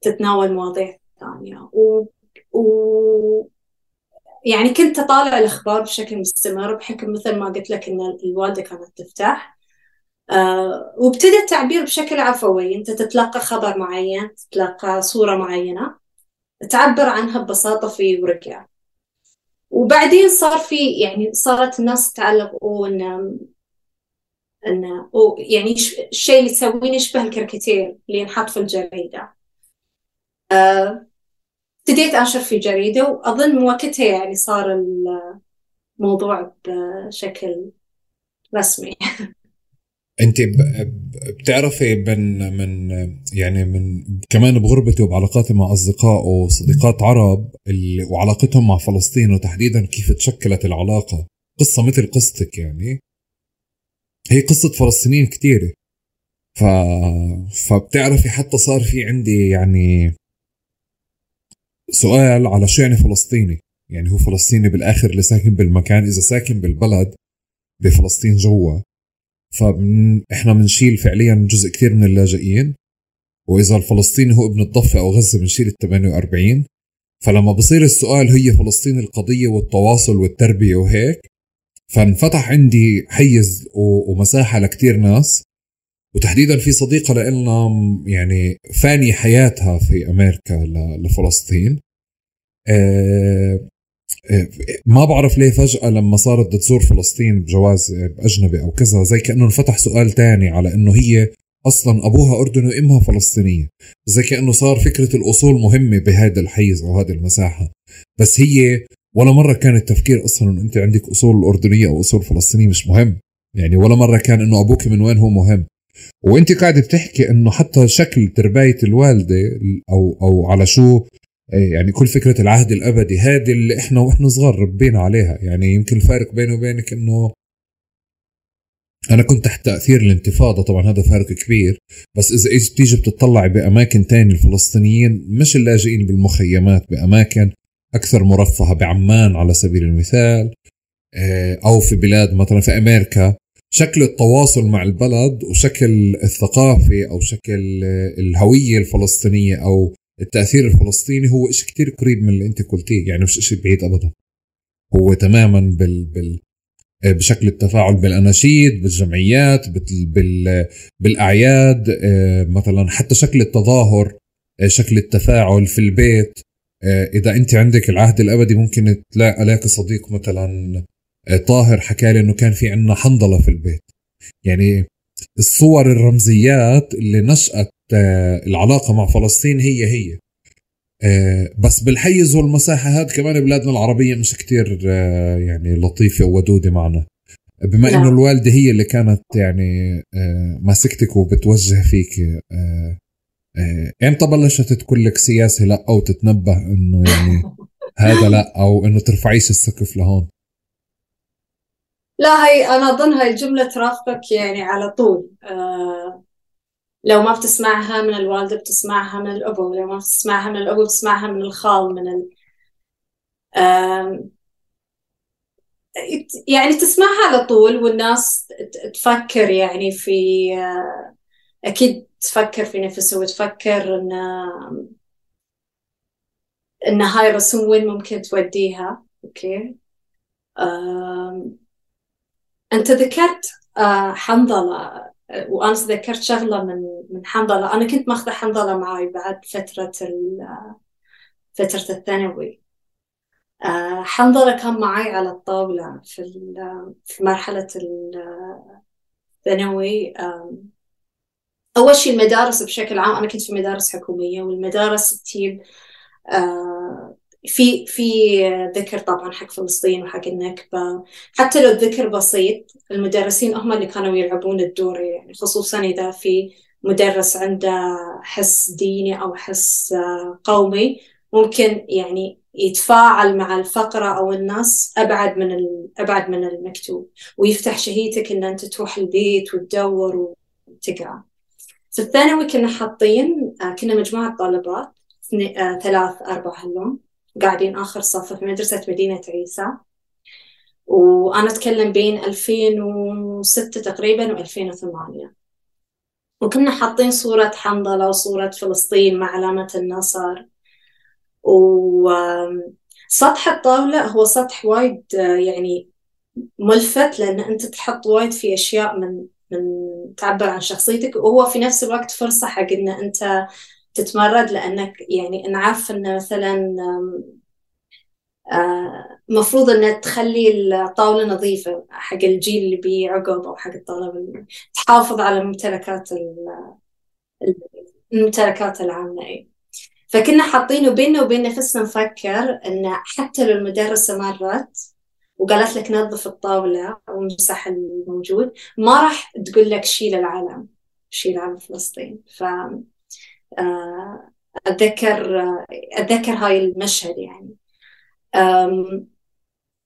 تتناول مواضيع ثانية. و... و... يعني كنت أطالع الأخبار بشكل مستمر بحكم مثل ما قلت لك إن الوالدة كانت تفتح. آه وابتدى التعبير بشكل عفوي. أنت تتلقى خبر معين تتلقى صورة معينة تعبر عنها ببساطة في ورقة. وبعدين صار في يعني صارت الناس تعلق إن إن يعني الشيء اللي تسويه يشبه الكاريكاتير اللي ينحط في الجريدة. آه، ابتديت أنشر في جريدة وأظن وقتها يعني صار الموضوع بشكل رسمي. أنت بتعرفي من من يعني من كمان بغربتي وبعلاقاتي مع اصدقاء وصديقات عرب اللي وعلاقتهم مع فلسطين وتحديدا كيف تشكلت العلاقة. قصة مثل قصتك يعني. هي قصة فلسطينيين كثيره ف فبتعرفي حتى صار في عندي يعني سؤال على شو يعني فلسطيني. يعني هو فلسطيني بالآخر اللي ساكن بالمكان. إذا ساكن بالبلد بفلسطين جوا فاحنا بنشيل فعليا جزء كثير من اللاجئين. وإذا الفلسطيني هو ابن الضفة أو غزة بنشيل ال 48 فلما بصير السؤال هي فلسطين القضية والتواصل والتربية وهيك فانفتح عندي حيز ومساحة لكثير ناس. وتحديدا في صديقة لنا يعني فاني حياتها في أمريكا لفلسطين. آه، ما بعرف ليه فجأة لما صارت تزور فلسطين بجواز أجنبي أو كذا زي كأنه انفتح سؤال تاني على أنه هي أصلا أبوها أردني وأمها فلسطينية. زي كأنه صار فكرة الأصول مهمة بهذا الحيز أو هذه المساحة. بس هي ولا مرة كان التفكير أصلا أنه أنت عندك أصول أردنية أو أصول فلسطينية مش مهم. يعني ولا مرة كان أنه أبوك من وين هو مهم. وانت قاعد بتحكي إنه حتى شكل ترباية الوالدة أو أو على شو إيه، يعني كل فكرة العهد الأبدي هذه اللي إحنا وإحنا صغار ربينا عليها. يعني يمكن الفارق بيني وبينك إنه أنا كنت تحت تأثير الانتفاضة طبعا هذا فارق كبير. بس إذا إيش بتيجي بتطلع بأماكن تانية الفلسطينيين مش اللاجئين بالمخيمات بأماكن أكثر مرفهة بعمان على سبيل المثال إيه، أو في بلاد مثلا في أمريكا. شكل التواصل مع البلد وشكل الثقافة أو شكل الهوية الفلسطينية أو التأثير الفلسطيني هو شيء كتير قريب من اللي أنت قلتيه يعني مش شيء بعيد ابدا. هو تماما بال, بال بشكل التفاعل بالأناشيد بالجمعيات بال بالأعياد آه، مثلا حتى شكل التظاهر آه، شكل التفاعل في البيت. آه، إذا أنت عندك العهد الأبدي ممكن تلاقي صديق مثلا طاهر حكى لي إنه كان في عندنا حنظلة في البيت. يعني الصور الرمزيات اللي نشأت آه، العلاقة مع فلسطين هي هي. آه، بس بالحيز والمساحة هذا كمان بلادنا العربية مش كتير آه، يعني لطيفة وودودة معنا. بما نعم. إنه الوالدة هي اللي كانت يعني ماسكتك وبتوجه فيك إمتى بلشت تقول لك سياسي لا أو تتنبه إنه يعني هذا لا أو إنه ترفعيش السقف لهون؟ لا هي أنا أظن هاي الجملة ترافقك يعني على طول. آه لو ما بتسمعها من الوالدة بتسمعها من الأبو لو ما بتسمعها من الأبو بتسمعها من الخال من ال آه يعني تسمعها على طول والناس تفكر يعني في آه أكيد تفكر في نفسها وتفكر إن إن هاي الرسوم وين ممكن توديها. أوكي. أنت ذكرت آه، حنظلة وأنا تذكرت شغلة من من حنظلة. أنا كنت ماخذة حنظلة معي بعد فترة فترة الثانوي. آه، حنظلة كان معي على الطاولة في في مرحلة الثانوي. أول شيء المدارس بشكل عام أنا كنت في مدارس حكومية والمدارس تجيب آه، في في ذكر طبعا حق فلسطين وحق النكبة. حتى لو الذكر بسيط المدرسين هم اللي كانوا يلعبون الدور يعني خصوصا إذا في مدرس عنده حس ديني أو حس قومي ممكن يعني يتفاعل مع الفقرة أو الناس أبعد من أبعد من المكتوب ويفتح شهيتك إن أنت تروح البيت وتدور وتقرأ. في الثانوي كنا حاطين كنا مجموعة طالبات آه، ثلاث أربع هاللون قاعدين آخر صف في مدرسة مدينة عيسى. وأنا أتكلم بين 2006 تقريبا و2008 وكنا حاطين صورة حنظلة وصورة فلسطين مع علامة النصر. وسطح الطاولة هو سطح وايد يعني ملفت لأن أنت تحط وايد في أشياء من من تعبر عن شخصيتك. وهو في نفس الوقت فرصة حق أن أنت تتمرد لأنك يعني نعرف أن مثلا آه، مفروض أن تخلي الطاولة نظيفة حق الجيل اللي بيعقب أو حق الطلبة تحافظ على ممتلكات الممتلكات العامة أي فكنا حاطينه بيننا وبين نفسنا نفكر أن حتى لو المدرسة مرت وقالت لك نظف الطاولة أو امسح الموجود ما راح تقول لك شيل العلم شيل علم فلسطين. ف آه، أتذكر أتذكر هاي المشهد يعني.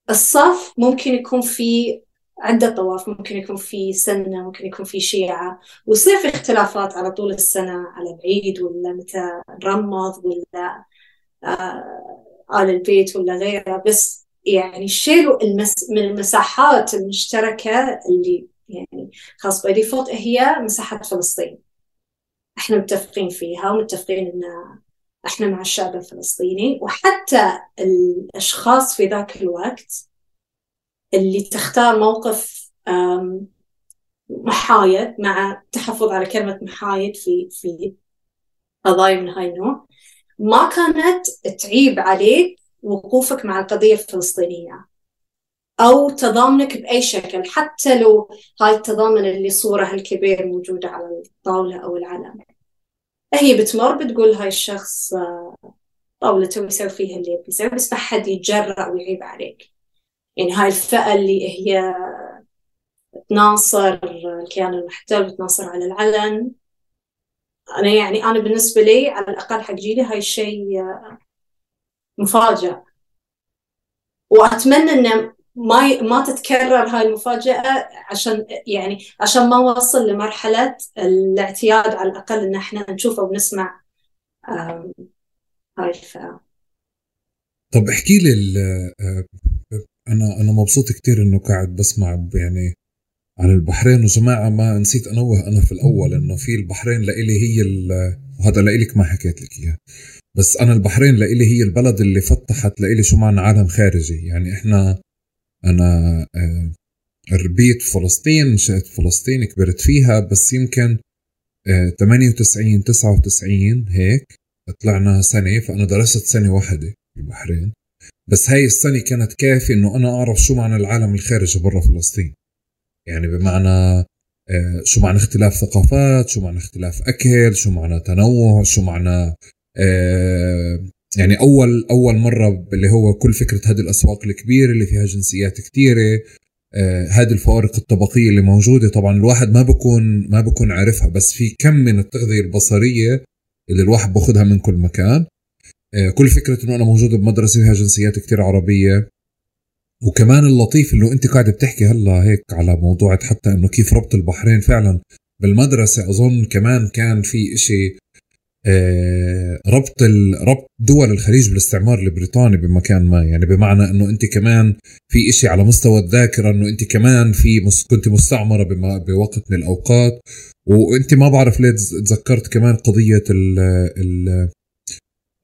الصف ممكن يكون في عدة طواف ممكن يكون في سنة ممكن يكون في شيعة ويصير في اختلافات على طول السنة على العيد ولا متى نرمض ولا آه آل البيت ولا غيره بس يعني شيلوا المس من المساحات المشتركة اللي يعني خاص by default هي مساحة فلسطين. إحنا متفقين فيها ومتفقين ان إحنا مع الشعب الفلسطيني وحتى الأشخاص في ذاك الوقت اللي تختار موقف محايد مع تحفظ على كلمة محايد في في قضايا من هاي النوع ما كانت تعيب عليك وقوفك مع القضية الفلسطينية. أو تضامنك بأي شكل حتى لو هاي التضامن اللي صورة الكبير موجودة على الطاولة أو العلم. هي بتمر بتقول هاي الشخص آه، طاولته ويسوي فيها اللي يبي يسوي بس ما حد يتجرأ ويعيب عليك. يعني هاي الفئة اللي هي تناصر الكيان المحتل وتناصر على العلن. أنا يعني أنا بالنسبة لي على الأقل حق جيلي هاي الشيء آه، مفاجئ وأتمنى إنه ما ما تتكرر هاي المفاجأة عشان يعني عشان ما نوصل لمرحلة الاعتياد على الأقل إن إحنا نشوف أو نسمع هاي الفئة. طب احكي لي آه، أنا أنا مبسوط كتير إنه قاعد بسمع يعني عن البحرين. وجماعة ما نسيت أنوه أنا في الأول إنه في البحرين لإلي هي وهذا لإلك ما حكيت لك إياه. بس أنا البحرين لإلي هي البلد اللي فتحت لإلي شو معنى عالم خارجي. يعني إحنا أنا آه، ربيت في فلسطين نشأت فلسطين كبرت فيها بس يمكن 98 آه، 99 هيك طلعنا سنة فأنا درست سنة واحدة في البحرين. بس هاي السنة كانت كافية إنه أنا أعرف شو معنى العالم الخارجي برا فلسطين. يعني بمعنى آه، شو معنى اختلاف ثقافات شو معنى اختلاف أكل شو معنى تنوع شو معنى يعني أول أول مرة اللي هو كل فكرة هذه الأسواق الكبيرة اللي فيها جنسيات كثيره آه هذه الفوارق الطبقية اللي موجودة طبعا الواحد ما بكون ما بكون عارفها بس في كم من التغذية البصرية اللي الواحد باخذها من كل مكان. آه كل فكرة إنه أنا موجود بمدرسة فيها جنسيات كثير عربية. وكمان اللطيف إنه أنت قاعد بتحكي هلأ هيك على موضوع حتى إنه كيف ربط البحرين فعلا بالمدرسة. أظن كمان كان في إشي ربط ربط دول الخليج بالاستعمار البريطاني بمكان ما. يعني بمعنى إنه أنت كمان في إشي على مستوى الذاكرة إنه أنت كمان في كنت مستعمرة بوقت من الأوقات. وأنت ما بعرف ليه تذكرت كمان قضية ال ال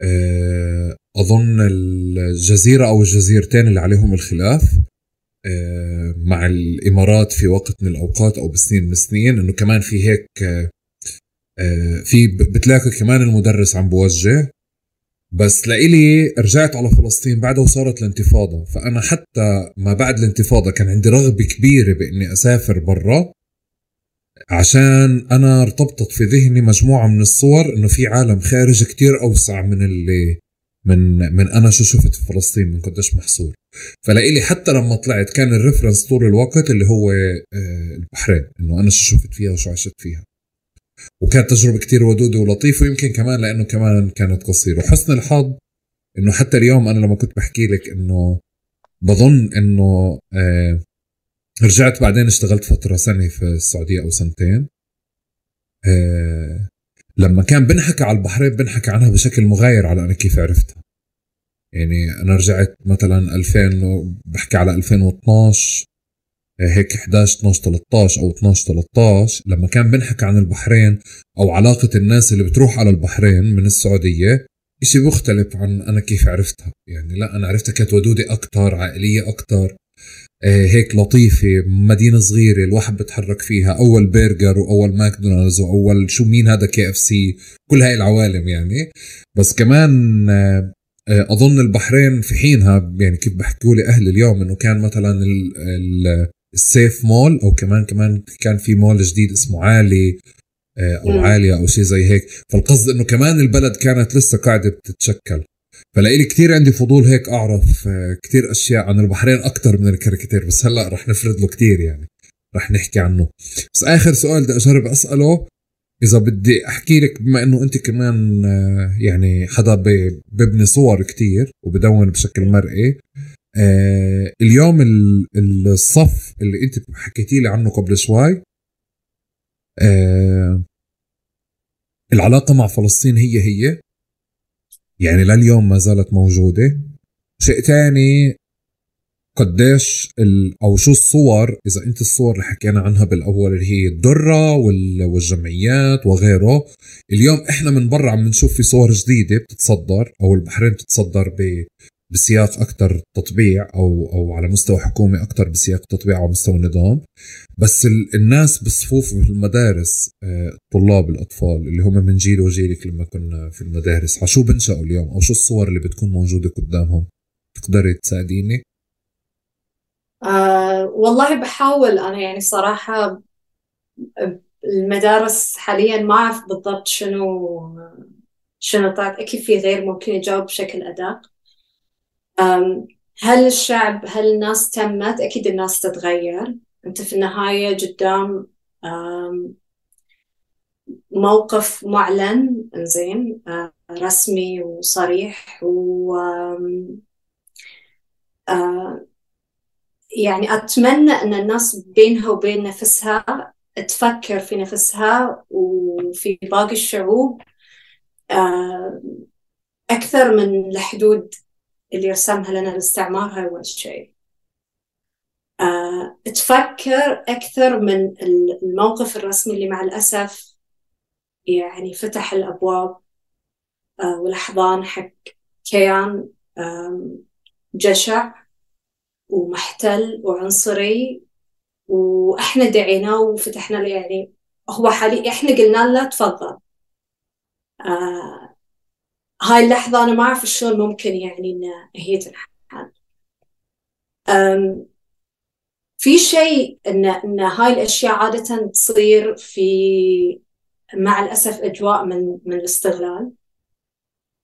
آه، أظن الجزيرة أو الجزيرتين اللي عليهم الخلاف آه، مع الإمارات في وقت من الأوقات أو بسنين من السنين إنه كمان في هيك آه، في بتلاقي كمان المدرس عم بوجه. بس لإلي رجعت على فلسطين بعدها وصارت الانتفاضة. فأنا حتى ما بعد الانتفاضة كان عندي رغبة كبيرة بإني أسافر برا عشان أنا ارتبطت في ذهني مجموعة من الصور إنه في عالم خارج كتير أوسع من اللي من من أنا شو شفت في فلسطين من قديش محصور. فلإلي حتى لما طلعت كان الريفرنس طول الوقت اللي هو آه، البحرين إنه أنا شو شفت فيها وشو عشت فيها. وكانت تجربة كتير ودودة ولطيفة ويمكن كمان لأنه كمان كانت قصيرة. وحسن الحظ إنه حتى اليوم أنا لما كنت بحكي لك إنه بظن إنه آه رجعت بعدين اشتغلت فترة سنة في السعودية أو سنتين. آه لما كان بنحكى على البحرين بنحكى عنها بشكل مغاير على أنا كيف عرفتها. يعني أنا رجعت مثلا 2000 بحكي على 2012 هيك 11 12 13 أو 12 13 لما كان بنحكي عن البحرين أو علاقة الناس اللي بتروح على البحرين من السعودية إشي مختلف عن أنا كيف عرفتها. يعني لا أنا عرفتها كانت ودودة أكثر عائلية أكثر آه، هيك لطيفة مدينة صغيرة الواحد بتحرك فيها أول برجر وأول ماكدونالدز وأول شو مين هذا كي إف سي كل هاي العوالم يعني. بس كمان آه، آه، أظن البحرين في حينها يعني كيف بحكوا لي أهل اليوم إنه كان مثلا السيف مول أو كمان كمان كان في مول جديد اسمه عالي أو عالية أو شيء زي هيك. فالقصد إنه كمان البلد كانت لسه قاعدة بتتشكل. فلقيلي كثير عندي فضول هيك أعرف آه، كثير أشياء عن البحرين أكثر من الكاريكاتير بس هلأ رح نفرد له كثير يعني. رح نحكي عنه. بس آخر سؤال بدي أجرب أسأله. إذا بدي أحكي لك بما إنه أنت كمان آه، يعني حدا ببني صور كتير وبدون بشكل مرئي آه اليوم الصف اللي انت حكيتي لي عنه قبل شوي آه العلاقة مع فلسطين هي هي يعني لليوم ما زالت موجودة. شيء تاني قديش أو شو الصور إذا أنت الصور اللي حكينا عنها بالأول اللي هي الدرة والجمعيات وغيره. اليوم إحنا من برا عم نشوف في صور جديدة بتتصدر أو البحرين بتتصدر بسياق أكثر تطبيع أو أو على مستوى حكومي أكثر بسياق تطبيع على مستوى نظام بس الناس بالصفوف في المدارس الطلاب آه، الأطفال اللي هم من جيل وجيلك لما كنا في المدارس. على شو بنشأوا اليوم؟ أو شو الصور اللي بتكون موجودة قدامهم؟ تقدري تساعديني؟ آه والله بحاول. أنا يعني صراحة المدارس حاليا ما أعرف بالضبط شنو شنو طلعت أكيد في غير ممكن يجاوب بشكل أدق. هل الشعب هل الناس تمت؟ أكيد الناس تتغير. أنت في النهاية قدام موقف معلن زين رسمي وصريح و يعني أتمنى أن الناس بينها وبين نفسها تفكر في نفسها وفي باقي الشعوب. أكثر من الحدود اللي رسمها لنا الاستعمار هاي أول شيء أه تفكر أكثر من الموقف الرسمي اللي مع الأسف يعني فتح الأبواب أه والأحضان حق كيان جشع ومحتل وعنصري. وإحنا دعيناه وفتحنا له يعني هو حاليا إحنا قلنا له تفضل. آه هاي اللحظة أنا ما أعرف شلون ممكن يعني إن هي تنحل. في شيء إن إن هاي الأشياء عادة تصير في مع الأسف أجواء من من الاستغلال.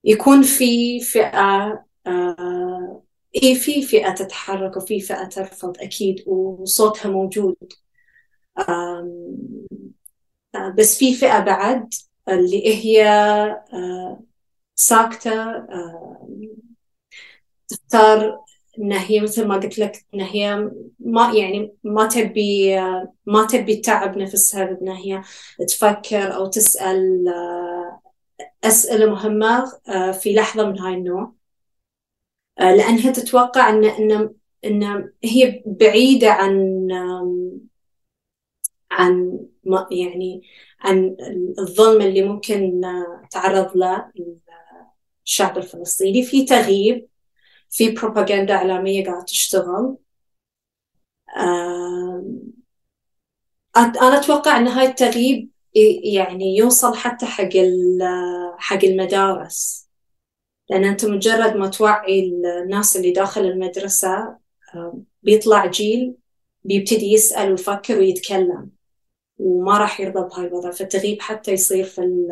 يكون في فئة آه إيه في فئة تتحرك وفي فئة ترفض أكيد وصوتها موجود. آه بس في فئة بعد اللي هي آه ساكتة تختار ان هي مثل ما قلت لك ان هي ما يعني ما تبي ما تبي تعب نفسها بان هي تفكر أو تسأل أسئلة مهمة في لحظة من هاي النوع. لأنها تتوقع إن إن إن هي بعيدة عن عن يعني عن الظلم اللي ممكن تعرض له. الشعب الفلسطيني في تغييب في بروباغندا إعلامية قاعدة تشتغل. أنا أتوقع أن هاي التغييب يعني يوصل حتى حق حق المدارس. لأن أنت مجرد ما توعي الناس اللي داخل المدرسة بيطلع جيل بيبتدي يسأل ويفكر ويتكلم وما راح يرضى بهاي الوضع. فالتغييب حتى يصير في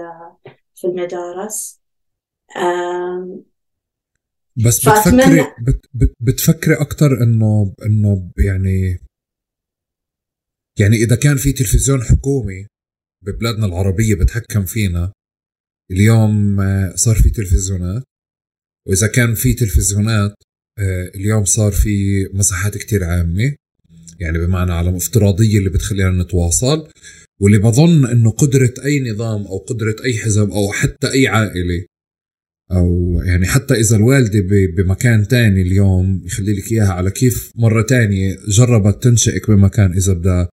في المدارس. بس بتفكري بت بتفكري أكثر إنه إنه يعني يعني إذا كان في تلفزيون حكومي ببلادنا العربية بتحكم فينا اليوم آه، صار في تلفزيونات وإذا كان في تلفزيونات آه، اليوم صار في مساحات كتير عامة يعني بمعنى على افتراضية اللي بتخلينا نتواصل واللي بظن إنه قدرة أي نظام أو قدرة أي حزب أو حتى أي عائلة أو يعني حتى إذا الوالدة بمكان تاني اليوم يخلي لك إياها على كيف مرة تانية جربت تنشئك بمكان إذا بدها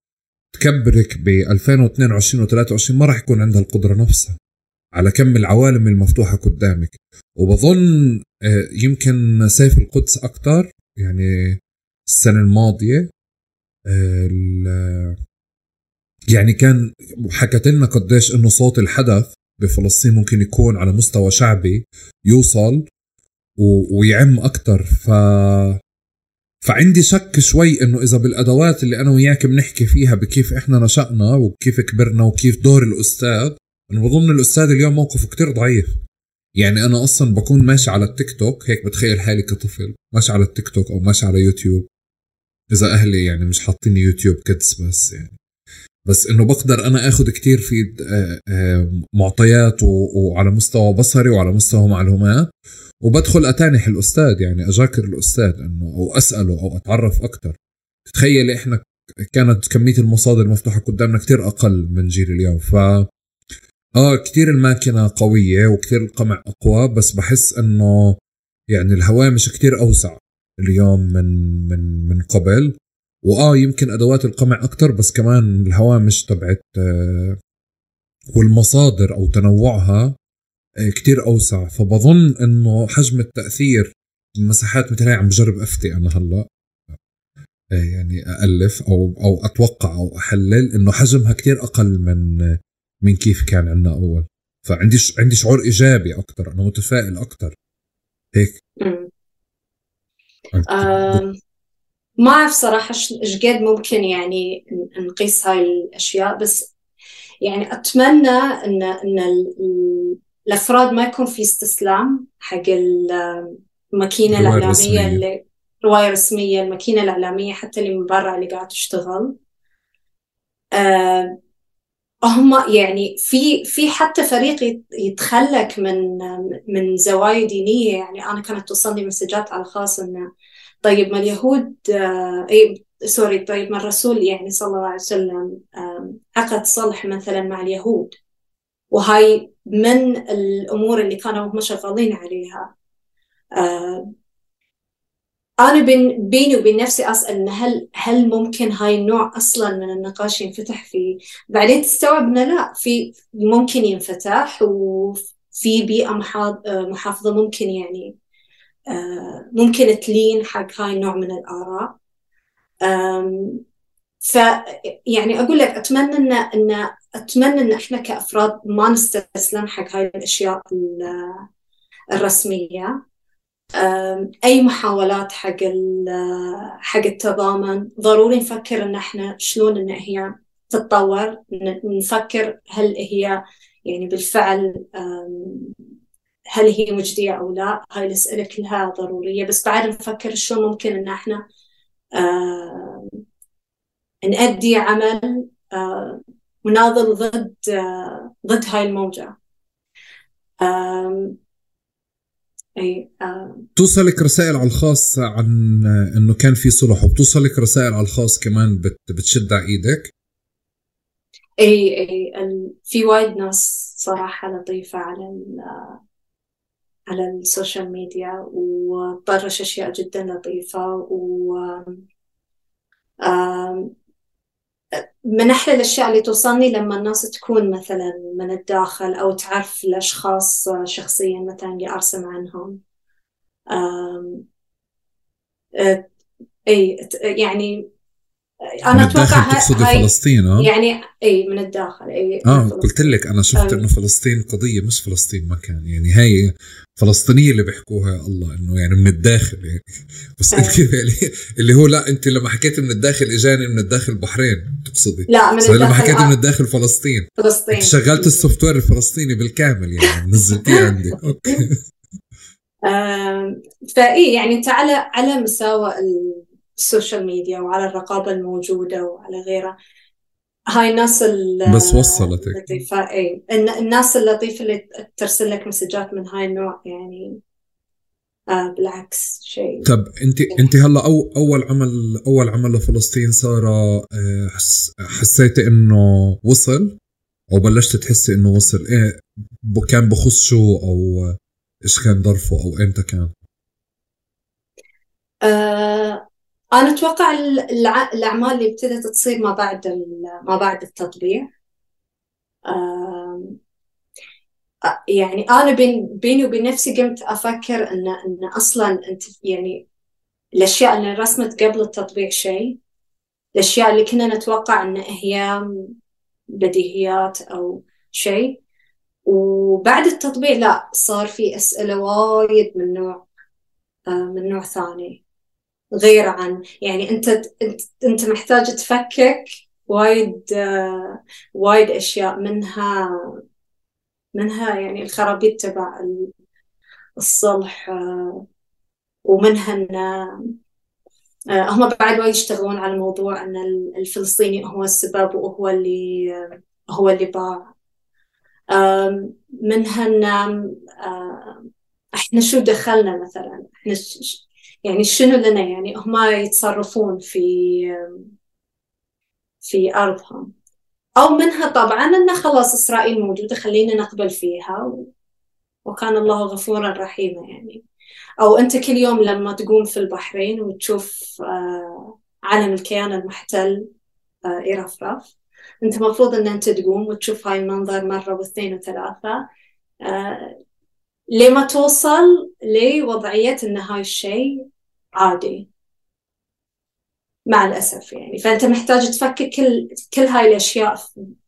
تكبرك ب 2022 و23 ما راح يكون عندها القدرة نفسها على كم العوالم المفتوحة قدامك. وبظن آه، يمكن سيف القدس أكثر يعني السنة الماضية آه، يعني كان حكت لنا قديش إنه صوت الحدث بفلسطين ممكن يكون على مستوى شعبي يوصل ويعم أكثر ف فعندي شك شوي إنه إذا بالأدوات اللي أنا وياك بنحكي فيها بكيف إحنا نشأنا وكيف كبرنا وكيف دور الأستاذ أنا بظن الأستاذ اليوم موقفه كتير ضعيف. يعني أنا أصلا بكون ماشي على التيك توك هيك بتخيل حالي كطفل ماشي على التيك توك أو ماشي على يوتيوب. إذا أهلي يعني مش حاطين يوتيوب كيدز بس يعني. بس إنه بقدر أنا اخذ كتير في آه، آه، معطيات وعلى مستوى بصري وعلى مستوى معلومات وبدخل اتانح الاستاذ يعني اجاكر الأستاذ إنه أو أسأله أو أتعرف أكثر تخيلي إحنا كانت كمية المصادر المفتوحة قدامنا كتير أقل من جيل اليوم. ف آه كتير الماكينة قوية وكتير القمع أقوى بس بحس إنه يعني الهوامش كتير أوسع اليوم من من من قبل. وآه يمكن أدوات القمع أكثر بس كمان الهوامش تبعت آه، والمصادر أو تنوعها آه، كتير أوسع. فبظن إنه حجم التأثير مساحات مثل هي عم بجرب أفتي أنا هلأ آه، يعني الف أو أو أتوقع أو أحلل إنه حجمها كتير أقل من من كيف كان عندنا أول. فعندي عندي شعور إيجابي أكثر أنا متفائل أكثر هيك. ما أعرف صراحة إيش قد ممكن يعني نقيس هاي الأشياء بس يعني أتمنى ان إن الأفراد ما يكون في استسلام حق الماكينة الإعلامية اللي رواية رسمية الماكينة الإعلامية حتى اللي من برا اللي قاعدة تشتغل. أه هم يعني في في حتى فريق يتخلك من من زوايا دينية. يعني أنا كانت توصلني مسجات على الخاص إنه طيب ما اليهود آه اي سوري طيب ما الرسول يعني صلى الله عليه وسلم عقد صلح مثلا مع اليهود. وهاي من الأمور اللي كانوا هم شغالين عليها. آه أنا بين بيني وبين نفسي أسأل هل هل ممكن هاي النوع أصلا من النقاش ينفتح في بعدين تستوعب إنه لا في ممكن ينفتح وفي بيئة محافظة ممكن يعني آه، ممكن تلين حق هاي النوع من الآراء. ف يعني أقول لك أتمنى إن إن أتمنى إن إحنا كأفراد ما نستسلم حق هاي الأشياء الرسمية. أي محاولات حق حق التضامن. ضروري نفكر إن إحنا شلون إن هي تتطور. نفكر هل هي يعني بالفعل هل هي مجدية أو لا هاي الأسئلة كلها ضرورية. بس بعد نفكر شلون ممكن إن إحنا آه نأدي عمل آه مناضل ضد آه ضد هاي الموجة. آه أي آه. توصلك رسائل على الخاص عن إنه كان في صلح وبتوصلك رسائل على الخاص كمان بت بتشد على إيدك؟ أي أي في وايد ناس صراحة لطيفة على على ال social media وطرش أشياء جدا لطيفة و من أحلى الأشياء اللي توصلني لما الناس تكون مثلا من الداخل أو تعرف الأشخاص شخصيا مثلا اللي أرسم عنهم. أي يعني أنا أتوقع تقصدي فلسطين آه يعني إي من الداخل إي آه قلت لك أنا شفت إنه فلسطين قضية مش فلسطين مكان يعني هاي فلسطينية اللي بيحكوها الله إنه يعني من الداخل يعني بس انت اللي هو لا أنت لما حكيت من الداخل إجاني من الداخل بحرين تقصدي؟ لا من الداخل لما حكيت آه. من الداخل فلسطين. فلسطين. أنت شغلت ال software الفلسطيني بالكامل يعني نزلتيه عندي. okay. فإي يعني أنت على على مساوى ال social media وعلى الرقابة الموجودة وعلى غيرها. هاي الناس بس وصلتك. اللطيفة. اي الناس اللطيفة اللي ترسل لك مسجات من هاي النوع يعني. آه بالعكس شيء. طب أنت أنت هلا أو أول عمل أول عمل لفلسطين ساره آه، حس حسيتي إنه وصل؟ أو بلشت تحسي إنه وصل؟ إيه كان بخص شو؟ أو إيش كان ظرفه؟ أو إمتى كان؟ آه أنا أتوقع الأعمال اللي ابتدت تصير ما بعد ما بعد التطبيع. يعني أنا بين بيني وبين نفسي قمت أفكر ان إن أصلا أنت يعني الأشياء اللي رسمت قبل التطبيع شيء. الأشياء اللي كنا نتوقع إن هي بديهيات أو شيء. وبعد التطبيع لا صار في أسئلة وايد من نوع آه، من نوع ثاني. غير عن يعني أنت أنت محتاج تفكك وايد وايد أشياء منها منها يعني الخرابيط تبع الصلح ومنها إن هم بعد وايد يشتغلون على موضوع إن الفلسطيني هو السبب وهو اللي هو اللي باع. منها إن إحنا شو دخلنا مثلا؟ إحنا يعني شنو لنا يعني هم يتصرفون في في أرضهم. أو منها طبعا إن خلاص إسرائيل موجودة خلينا نقبل فيها. وكان الله غفورا رحيما يعني. أو أنت كل يوم لما تقوم في البحرين وتشوف آه، علم الكيان المحتل آه، يرفرف أنت المفروض إن أنت تقوم وتشوف هاي المنظر مرة واثنين وثلاثة. آه، لما توصل لوضعية إن هاي الشيء عادي. مع الأسف يعني. فأنت محتاج تفكر كل كل هاي الأشياء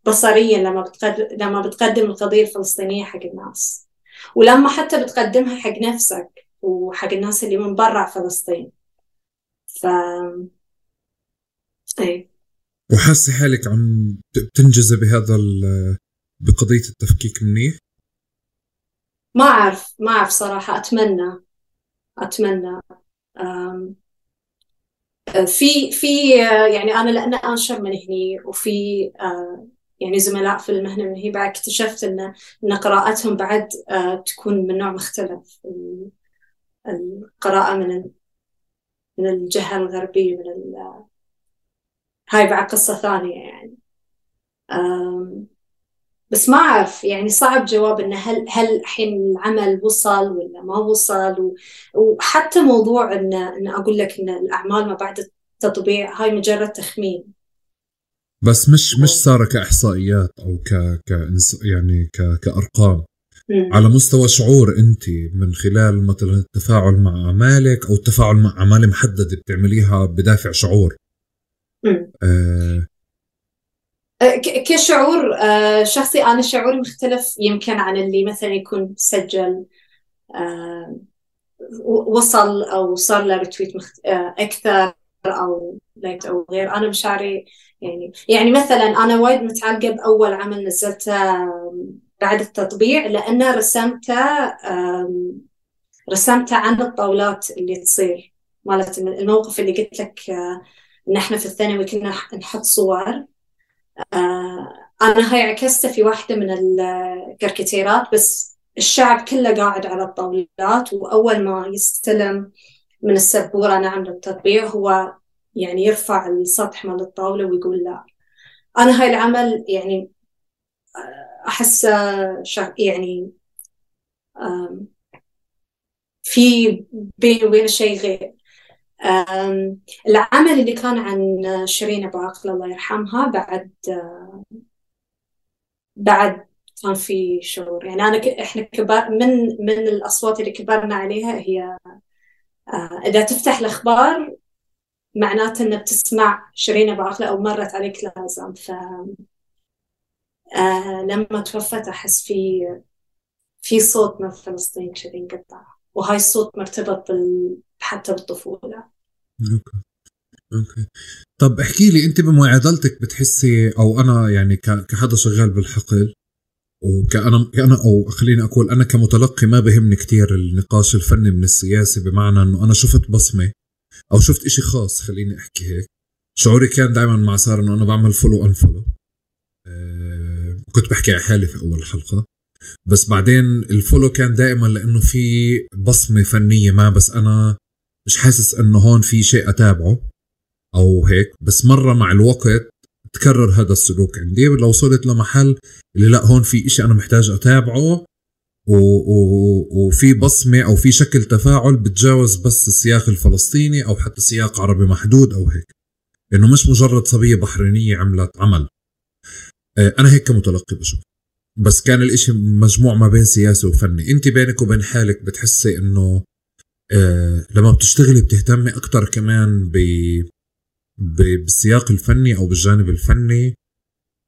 بصريا لما بتقدم لما بتقدم القضية الفلسطينية حق الناس. ولما حتى بتقدمها حق نفسك وحق الناس اللي من برا فلسطين. ف اي وحاسه حالك عم تنجزي بهذا بقضية التفكيك منيح؟ ما أعرف ما أعرف صراحة. أتمنى. أتمنى. في في يعني أنا لأن انشر من هني وفي يعني زملاء في المهنة من هي بعد اكتشفت إن إن قراءتهم بعد تكون من نوع مختلف. القراءه من من الجهة الغربية من هاي بعد قصة ثانية يعني. بس ما أعرف يعني صعب جواب إنه هل هل الحين العمل وصل ولا ما وصل. وحتى موضوع إن إن أقول لك إن الأعمال ما بعد التطبيع هاي مجرد تخمين بس مش مش صار كإحصائيات أو ك ك يعني ك كأرقام. على مستوى شعور أنت من خلال مثلا التفاعل مع أعمالك أو التفاعل مع أعمال محددة بتعمليها بدافع شعور آه كشعور أه، شخصي أنا شعوري مختلف يمكن عن اللي مثلا يكون سجل أه، وصل أو صار له retweet أكثر أو like أو غير. أنا مشاعري يعني يعني مثلا أنا وايد متعلقة بأول عمل نزلته بعد التطبيع لأنه رسمته رسمته عن الطاولات اللي تصير. مالت الموقف اللي قلت لك ان إحنا في الثانوي كنا نحط صور. أنا هاي عكسته في واحدة من الكاريكاتيرات بس الشعب كله قاعد على الطاولات وأول ما يستلم من السبورة نعم للتطبيع هو يعني يرفع السطح مال الطاولة ويقول لا. أنا هاي العمل يعني آه، أحس يعني في بيني وبين شيء غير. العمل اللي كان عن شيرين أبو عقل الله يرحمها بعد بعد كان في شعور يعني أنا. إحنا كبار من من الأصوات اللي كبرنا عليها هي آه، إذا تفتح الأخبار معناته إن بتسمع شيرين أبو عاقلة أو مرت عليك لازم ف آه لما توفت أحس في في صوت من فلسطين كذي انقطع وهاي الصوت مرتبط بال... حتى بالطفولة. okay. okay. طب احكي لي أنت بمعادلتك بتحسي أو أنا يعني كحدا شغال بالحقل وكأنا كأنا أو خليني أقول أنا كمتلقي ما بهمني كتير النقاش الفني من السياسي بمعنى أنه أنا شفت بصمة أو شفت إشي خاص خليني أحكي هيك. شعوري كان دائما مع سارة أنه أنا بعمل follow unfollow أه كنت بحكي على حالي في أول حلقة. بس بعدين ال follow كان دائما لأنه في بصمة فنية ما بس أنا مش حاسس إنه هون في شيء أتابعه أو هيك. بس مرة مع الوقت تكرر هذا السلوك. عندي لو وصلت لمحل اللي لا هون في إشي أنا محتاج أتابعه و... و... وفي بصمة أو في شكل تفاعل بتجاوز بس السياق الفلسطيني أو حتى سياق عربي محدود أو هيك. انه مش مجرد صبية بحرينية عملت عمل. آه، أنا هيك كمتلقي بشوف. بس كان الإشي مجموع ما بين سياسي وفني. انت بينك وبين حالك بتحسي إنه آه لما بتشتغلي بتهتمي أكتر كمان ب بالسياق الفني أو بالجانب الفني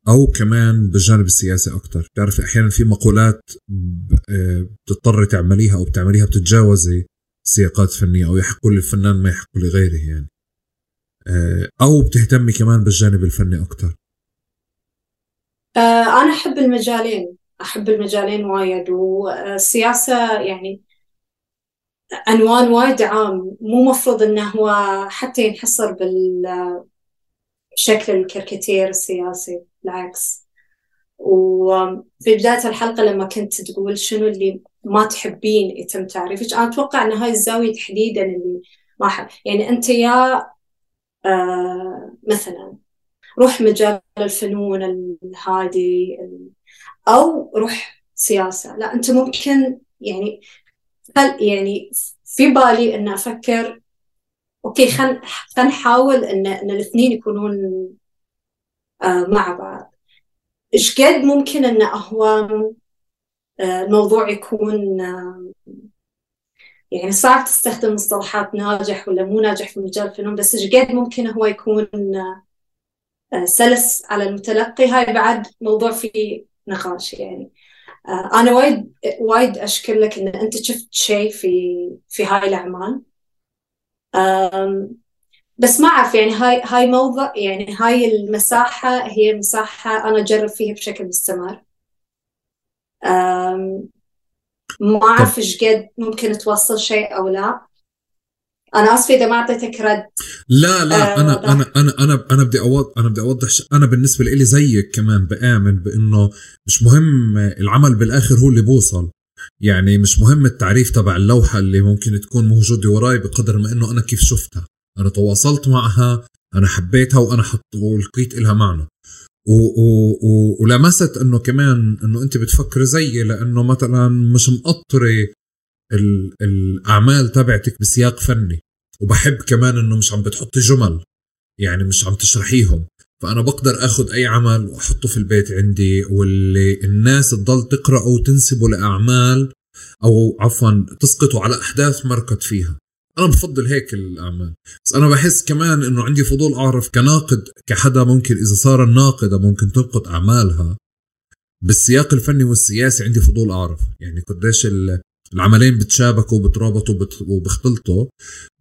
أو كمان بالجانب السياسي أكتر؟ بتعرفي أحيانا في مقولات آه، بتضطري تعمليها أو بتعمليها بتتجاوزي سياقات فنية أو يحق للفنان ما يحق لغيره يعني. آه، أو بتهتمي كمان بالجانب الفني أكتر. آه، أنا أحب المجالين أحب المجالين وايد والسياسة يعني عنوان وايد عام. مو مفروض إنه هو حتى ينحصر بالشكل الكاريكاتير السياسي بالعكس. وفي بداية الحلقة لما كنت تقول شنو اللي ما تحبين يتم تعريفك أنا أتوقع أن هاي الزاوية تحديدا اللي ما أحب. يعني أنت يا آه مثلا روح مجال الفنون الهادي أو روح سياسة. لا أنت ممكن يعني يعني في بالي إن أفكر أوكي خل نحاول ان إن الاثنين يكونون آه مع بعض. إيش قد ممكن إن هو آه الموضوع يكون آه يعني صعب تستخدم مصطلحات ناجح ولا مو ناجح في مجال الفنون بس إيش قد ممكن هو يكون آه، سلس على المتلقي. هاي بعد موضوع فيه نقاش يعني. آه، أنا وايد وايد أشكر لك إن أنت شفت شيء في في هاي الأعمال. بس ما أعرف يعني هاي هاي موضع يعني هاي المساحة هي مساحة أنا أجرب فيها بشكل مستمر. ما أعرف إيش قد ممكن توصل شيء أو لا. أنا آسفة إذا ما أعطيتك رد. لا لا آه أنا أنا أنا أنا أنا بدي اوضح أنا بدي أوضح أنا بالنسبة لي زيك كمان بآمن بإنه مش مهم العمل بالآخر هو اللي بوصل. يعني مش مهم التعريف تبع اللوحة اللي ممكن تكون موجودة وراي بقدر ما إنه أنا كيف شفتها. أنا تواصلت معها أنا حبيتها وأنا حط ولقيت لها معنى. و و و ولمست إنه كمان إنه أنت بتفكري زيي لأنه مثلا مش مقطرة الأعمال تبعتك بسياق فني. وبحب كمان إنه مش عم بتحطي جمل. يعني مش عم تشرحيهم. فأنا بقدر آخذ أي عمل وأحطه في البيت عندي. واللي الناس تضل تقرأه وتنسبه لأعمال أو عفوا تسقطه على أحداث مركت فيها. أنا بفضل هيك الأعمال. بس أنا بحس كمان إنه عندي فضول أعرف كناقد كحدا ممكن إذا صار الناقدة ممكن تنقد أعمالها. بالسياق الفني والسياسي عندي فضول أعرف. يعني قديش العملين بتشابكوا وبترابطوا وبختلطوا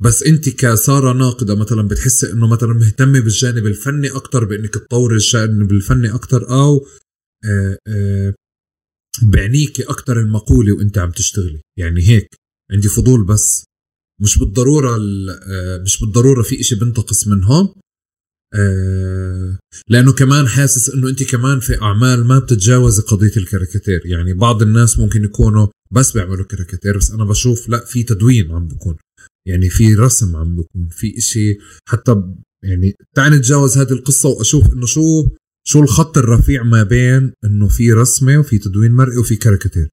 بس انت كسارة ناقدة مثلا بتحسي إنه مثلا مهتمه بالجانب الفني أكثر بإنك تطوري الجانب الفني أكثر أو آه، آه، بعنيكي أكثر المقولة وإنت عم تشتغلي. يعني هيك عندي فضول بس. مش بالضرورة آه، مش بالضرورة في إشي بنتقص منهم لأنه كمان حاسس إنه إنت كمان في أعمال ما بتتجاوزي قضية الكاريكاتير. يعني بعض الناس ممكن يكونوا بس بيعملوا كاريكاتير بس أنا بشوف لأ في تدوين عم بكون. يعني في رسم عم بكون في إشي حتى يعني تعال نتجاوز هذه القصة وأشوف إنه شو شو الخط الرفيع ما بين إنه في رسمة وفي تدوين مرئي وفي كاريكاتير.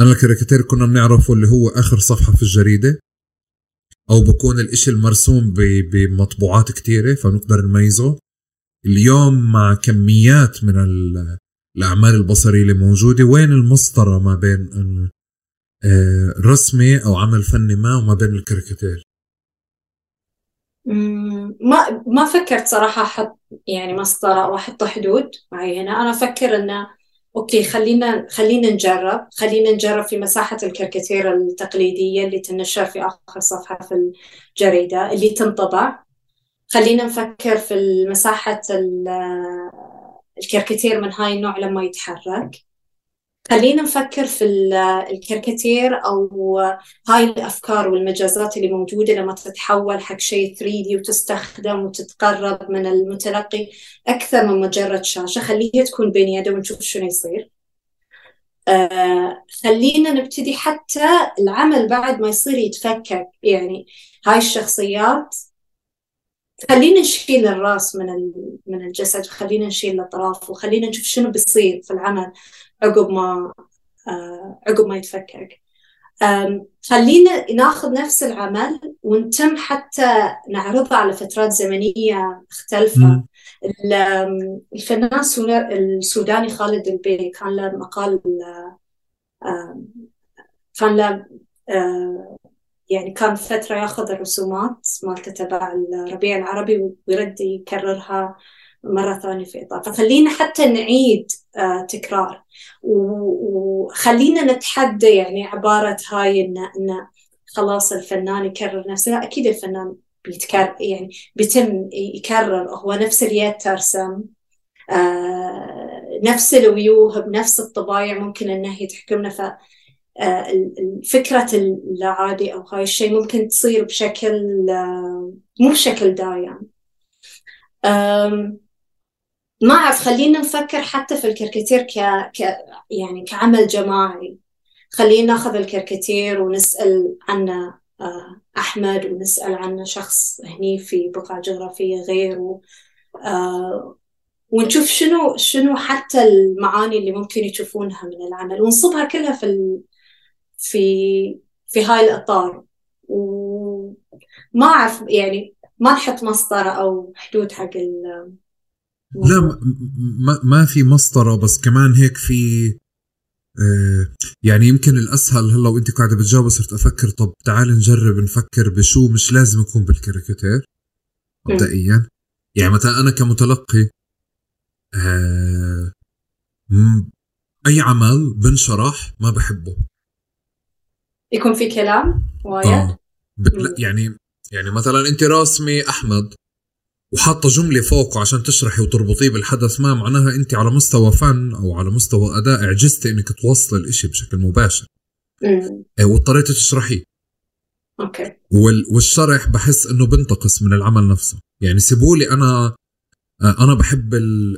أنا الكاريكاتير كنا بنعرفه اللي هو آخر صفحة في الجريدة أو بكون الإشي المرسوم بمطبوعات كتيرة فنقدر نميزه. اليوم مع كميات من الأعمال البصرية اللي موجودة. وين المسطرة ما بين آه، رسمي أو عمل فني ما وما بين الكاريكاتير ما ما فكرت صراحة أحط يعني مسطرة أو أحط حدود معينة. أنا أفكر إنه okay خلينا خلينا نجرب خلينا نجرب في مساحة الكاريكاتير التقليدية اللي تنشر في آخر صفحة في الجريدة اللي تنطبع. خلينا نفكر في مساحة الكاريكاتير من هاي النوع لما يتحرك. خلينا نفكر في الكاريكاتير أو هاي الأفكار والمجازات اللي موجودة لما تتحول حق شيء 3 دي وتستخدم وتتقرب من المتلقي أكثر من مجرد شاشة. خليها تكون بين يده ونشوف شنو يصير. آه خلينا نبتدي حتى العمل بعد ما يصير يتفكك. يعني هاي الشخصيات خلينا نشيل الراس من من الجسد وخلينا نشيل الأطراف وخلينا نشوف شنو بيصير في العمل عقب ما آه عقب ما يتفكك خلينا ناخذ نفس العمل ونتم حتى نعرضه على فترات زمنية مختلفة. الفنان السوداني خالد البي كان له مقال كان له يعني كان فترة ياخذ الرسومات مالته تبع الربيع العربي ويرد يكررها مرة ثانية في إطار. فخلينا حتى نعيد آه تكرار. وخلينا نتحدى يعني عبارة هاي إن, إن خلاص الفنان يكرر نفسه. لا أكيد الفنان بيتكرر يعني بيتم يكرر. هو نفس اليد ترسم آه نفس الويوه بنفس الطبايع ممكن إنه يتحكمنا ف فكرة العادي أو هاي الشيء ممكن تصير بشكل آه، مو بشكل دايم. ما أعرف خلينا نفكر حتى في الكاريكاتير ك... ك يعني كعمل جماعي. خلينا ناخذ الكاريكاتير ونسأل عنه آه، أحمد ونسأل عنه شخص هني في بقعة جغرافية غير آه، ونشوف شنو شنو حتى المعاني اللي ممكن يشوفونها من العمل. ونصبها كلها في. في في هاي الإطار. وما أعرف يعني ما نحط مسطرة أو حدود حق ال لا ما, ما في مسطرة بس كمان هيك في آه يعني يمكن الأسهل هلأ وأنت قاعدة بتجاوب صرت أفكر طب تعال نجرب نفكر بشو مش لازم يكون بالكاريكاتير مبدئيا. يعني مثلا أنا كمتلقي آه أي عمل بنشرح ما بحبه. يكون في كلام وايد؟ آه. يعني يعني مثلا أنت راسمي أحمد وحاطة جملة فوقه عشان تشرحي وتربطيه بالحدث ما معناها أنت على مستوى فن أو على مستوى أداء عجزتي إنك توصلي الإشي بشكل مباشر. امم واضطريتي تشرحيه. أوكي. وال والشرح بحس إنه بنتقص من العمل نفسه. يعني سيبوا لي أنا أنا بحب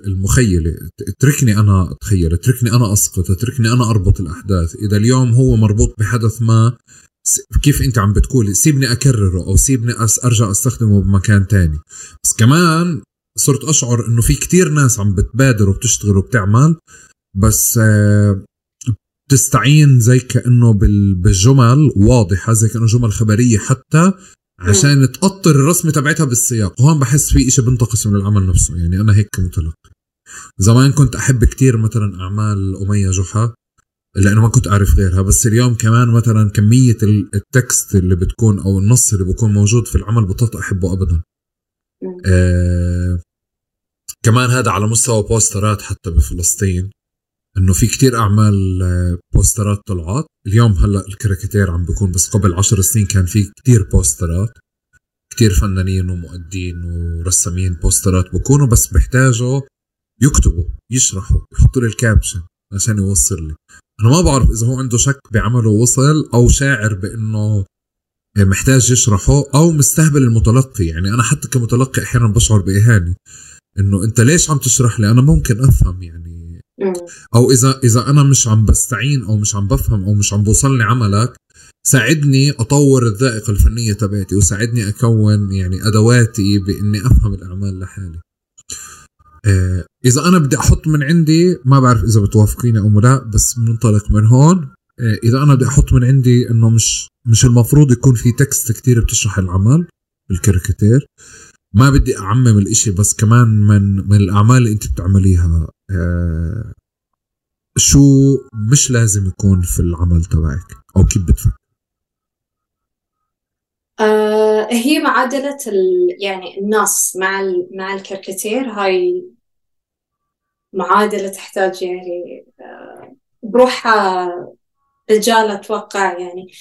المخيلة. اتركني أنا أتخيل اتركني أنا أسقط اتركني أنا أربط الأحداث. إذا اليوم هو مربوط بحدث ما كيف أنت عم بتقولي سيبني أكرره أو سيبني أرجع أستخدمه بمكان تاني. بس كمان صرت أشعر إنه في كتير ناس عم بتبادر وبتشتغل وبتعمل بس آه، بتستعين زي كأنه بالجمل واضحة زي كأنه جمل خبرية حتى عشان تقطر الرسمة تبعتها بالسياق. وهون بحس في إشي بنتقص من العمل نفسه. يعني أنا هيك كمتلقي. زمان كنت أحب كتير مثلا أعمال أمية جحا لأنه ما كنت أعرف غيرها. بس اليوم كمان مثلا كمية ال text اللي بتكون أو النص اللي بيكون موجود في العمل بطلت أحبه ابدا. آه كمان هذا على مستوى posterات حتى بفلسطين. إنه في كتير أعمال آه، posterات طلعت. اليوم هلأ الكاريكاتير عم بيكون بس قبل عشر سنين كان في كتير posterات. كتير فنانين ومؤدين ورسامين بوسترات بكونوا بس بيحتاجوا يكتبوا يشرحوا يحطوا لي الكابشن عشان يوصل لي. أنا ما بعرف إذا هو عنده شك بعمله وصل أو شاعر بإنه محتاج يشرحه أو مستهبل المتلقي. يعني أنا حتى كمتلقي أحيانا بشعر بإهانة. إنه أنت ليش عم تشرح لي؟ أنا ممكن أفهم يعني أو إذا إذا أنا مش عم بستعين أو مش عم بفهم أو مش عم بوصلني عملك ساعدني أطور الذائقة الفنية تبعتي وساعدني أكون يعني أدواتي بإني أفهم الأعمال لحالي. آه، إذا أنا بدي أحط من عندي ما بعرف إذا بتوافقيني أو لا بس بننطلق من هون آه، إذا أنا بدي أحط من عندي إنه مش مش المفروض يكون في تكست كتير بتشرح العمل بالكاريكاتير ما بدي أعمم الإشي بس كمان من من الأعمال اللي أنت بتعمليها آه شو مش لازم يكون في العمل تبعك؟ أو كيف بتفكر؟ آه هي معادلة يعني النص مع مع الكاريكاتير هاي معادلة تحتاج يعني آه بروحها رجال أتوقع يعني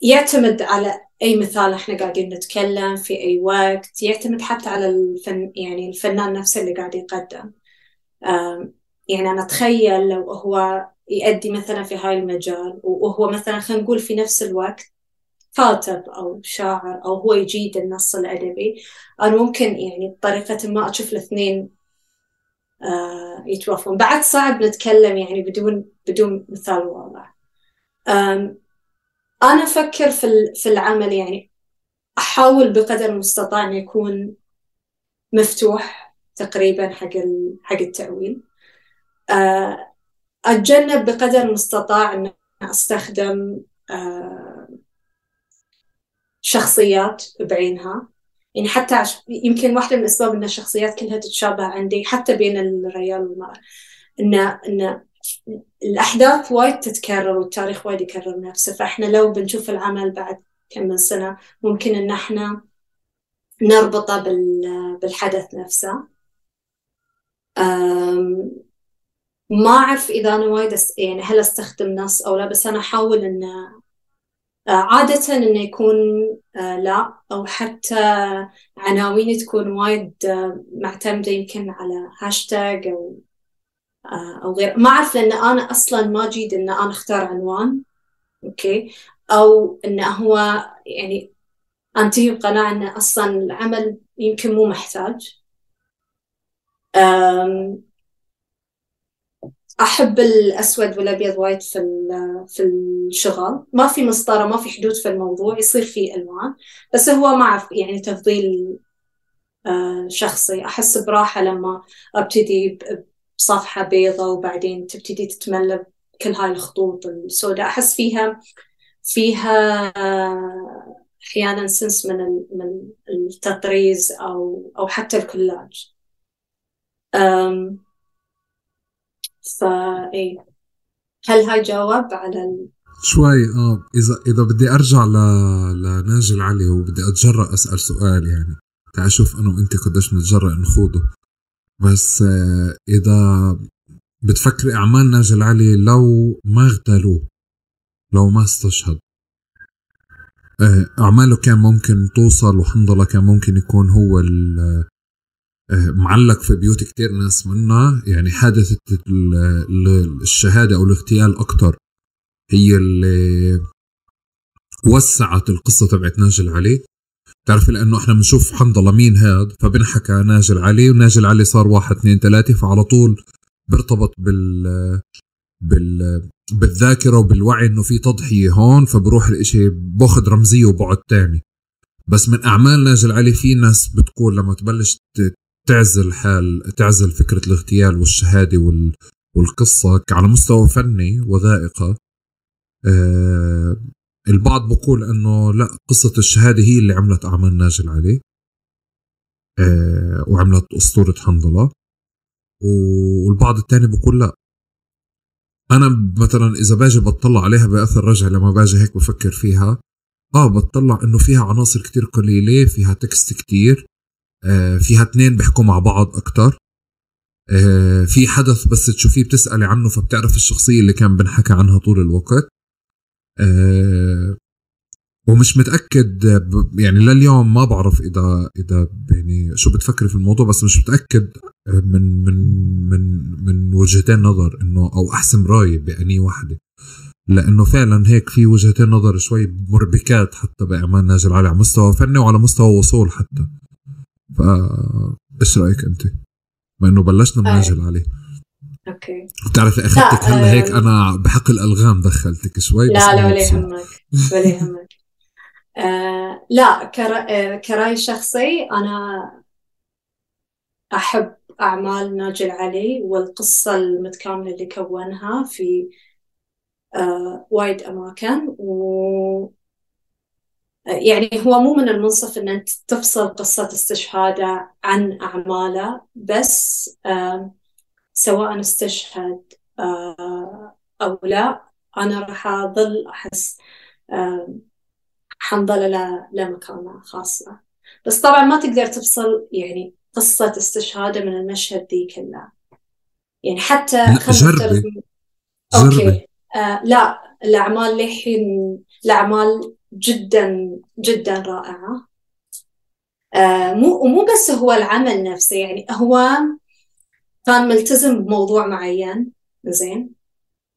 يعتمد على أي مثال إحنا قاعدين نتكلم في أي وقت يعتمد حتى على الفن يعني الفنان نفسه اللي قاعد يقدم. يعني أنا أتخيل لو هو يأدي مثلا في هاي المجال وهو مثلا خلينا نقول في نفس الوقت كاتب أو شاعر أو هو يجيد النص الأدبي أنا ممكن يعني بطريقة ما أشوف الاثنين آه يتوافقون. بعد صعب نتكلم يعني بدون بدون مثال واضح. أنا أفكر في في العمل يعني أحاول بقدر المستطاع أن يكون مفتوح تقريبا حق حق التأويل آه، أتجنب بقدر المستطاع أن أستخدم آه، شخصيات بعينها. يعني حتى عش... يمكن واحدة من الأسباب أن الشخصيات كلها تتشابه عندي حتى بين الرجال والمرأة أن أن الأحداث وايد تتكرر والتاريخ وايد يكرر نفسه فإحنا لو بنشوف العمل بعد كم من سنة ممكن أن إحنا نربطه بالحدث نفسه. ما أعرف إذا أنا وايد يعني هل أستخدم نص أو لا بس أنا أحاول إن آه، عادة إنه يكون آه، لا أو حتى عناويني تكون وايد آه، معتمدة يمكن على هاشتاج أو أو غير. ما أعرف لأن أنا أصلا ما جيد إن أنا أختار عنوان. أوكي؟ أو إنه هو يعني أنتهي بقناعة إن أصلا العمل يمكن مو محتاج. أحب الأسود والأبيض وايد في في الشغل. ما في مسطرة ما في حدود في الموضوع يصير في ألوان. بس هو مع يعني تفضيل آه، شخصي. أحس براحة لما أبتدي بصفحة بيضة وبعدين تبتدي تتملى كل هاي الخطوط السوداء. أحس فيها فيها أحيانا سنس من من التطريز أو أو حتى الكولاج. فا إيه. هل هاي جواب على ال... شوي آه. إذا إذا بدي أرجع ل... لناجي العلي وبدي أتجرأ أسأل سؤال يعني. تعال شوف أنا وأنت قديش نتجرأ نخوضه. بس آه إذا بتفكري إعمال ناجي العلي لو ما اغتالوه لو ما استشهد آه، أعماله كان ممكن توصل وحنظلة كان ممكن يكون هو آه، معلق في بيوت كتير ناس منا. يعني حادثة الشهادة أو الاغتيال أكتر هي اللي وسعت القصة تبعت ناجل علي تعرفي لأنه إحنا بنشوف حنظلة مين هاد؟ فبنحكى ناجل علي وناجل علي صار واحد اثنين ثلاثة فعلى طول بيرتبط بال بال بالذاكرة وبالوعي إنه في تضحية هون فبروح الاشي باخذ رمزية وبعد تاني. بس من أعمال ناجل علي في ناس بتقول لما تبلش تعزل حال تعزل فكرة الاغتيال والشهادة وال والقصة على مستوى فني وثائقة آه البعض بقول إنه لا قصة الشهادة هي اللي عملت أعمال ناجل علي آه وعملت أسطورة حنظلة. والبعض الثاني بقول لا. أنا مثلا إذا باجي بطلع عليها بأثر رجع لما باجي هيك بفكر فيها. آه بطلع إنه فيها عناصر كتير قليلة فيها تكست كتير. آه، فيها اثنين بيحكوا مع بعض أكثر آه، في حدث بس تشوفيه بتسألي عنه فبتعرف الشخصية اللي كان بنحكى عنها طول الوقت. آه، ومش متأكد يعني لليوم ما بعرف إذا إذا يعني شو بتفكري في الموضوع بس مش متأكد من من من من وجهتين نظر إنه أو أحسن راية بأني واحدة لأنه فعلا هيك في وجهتين نظر شوي مربكات حتى بأعمال ناجي العالي على مستوى فني وعلى مستوى وصول حتى. ف إيش رأيك أنت؟ بما إنه بلشنا بننزل عليه. أوكي. بتعرفي اخذتك هلا هيك أنا بحق الألغام دخلتك شوي لا لا ولا يهمك ولا يهمك. آه لا آه، كرأي شخصي أنا أحب أعمال ناجي العلي والقصة المتكاملة اللي كونها في آه وايد أماكن و يعني هو مو من المنصف إن أنت تفصل قصة استشهاده عن أعماله بس سواء استشهد آه، أو لا أنا راح أظل أحس حنظل له مكانة خاصة. بس طبعا ما تقدر تفصل يعني قصة استشهاده من المشهد ذي كله يعني حتى جربي. أوكي آه لا الأعمال للحين الأعمال جدا جدا رائعة. آه مو ومو بس هو العمل نفسه يعني هو كان ملتزم بموضوع معين. زين.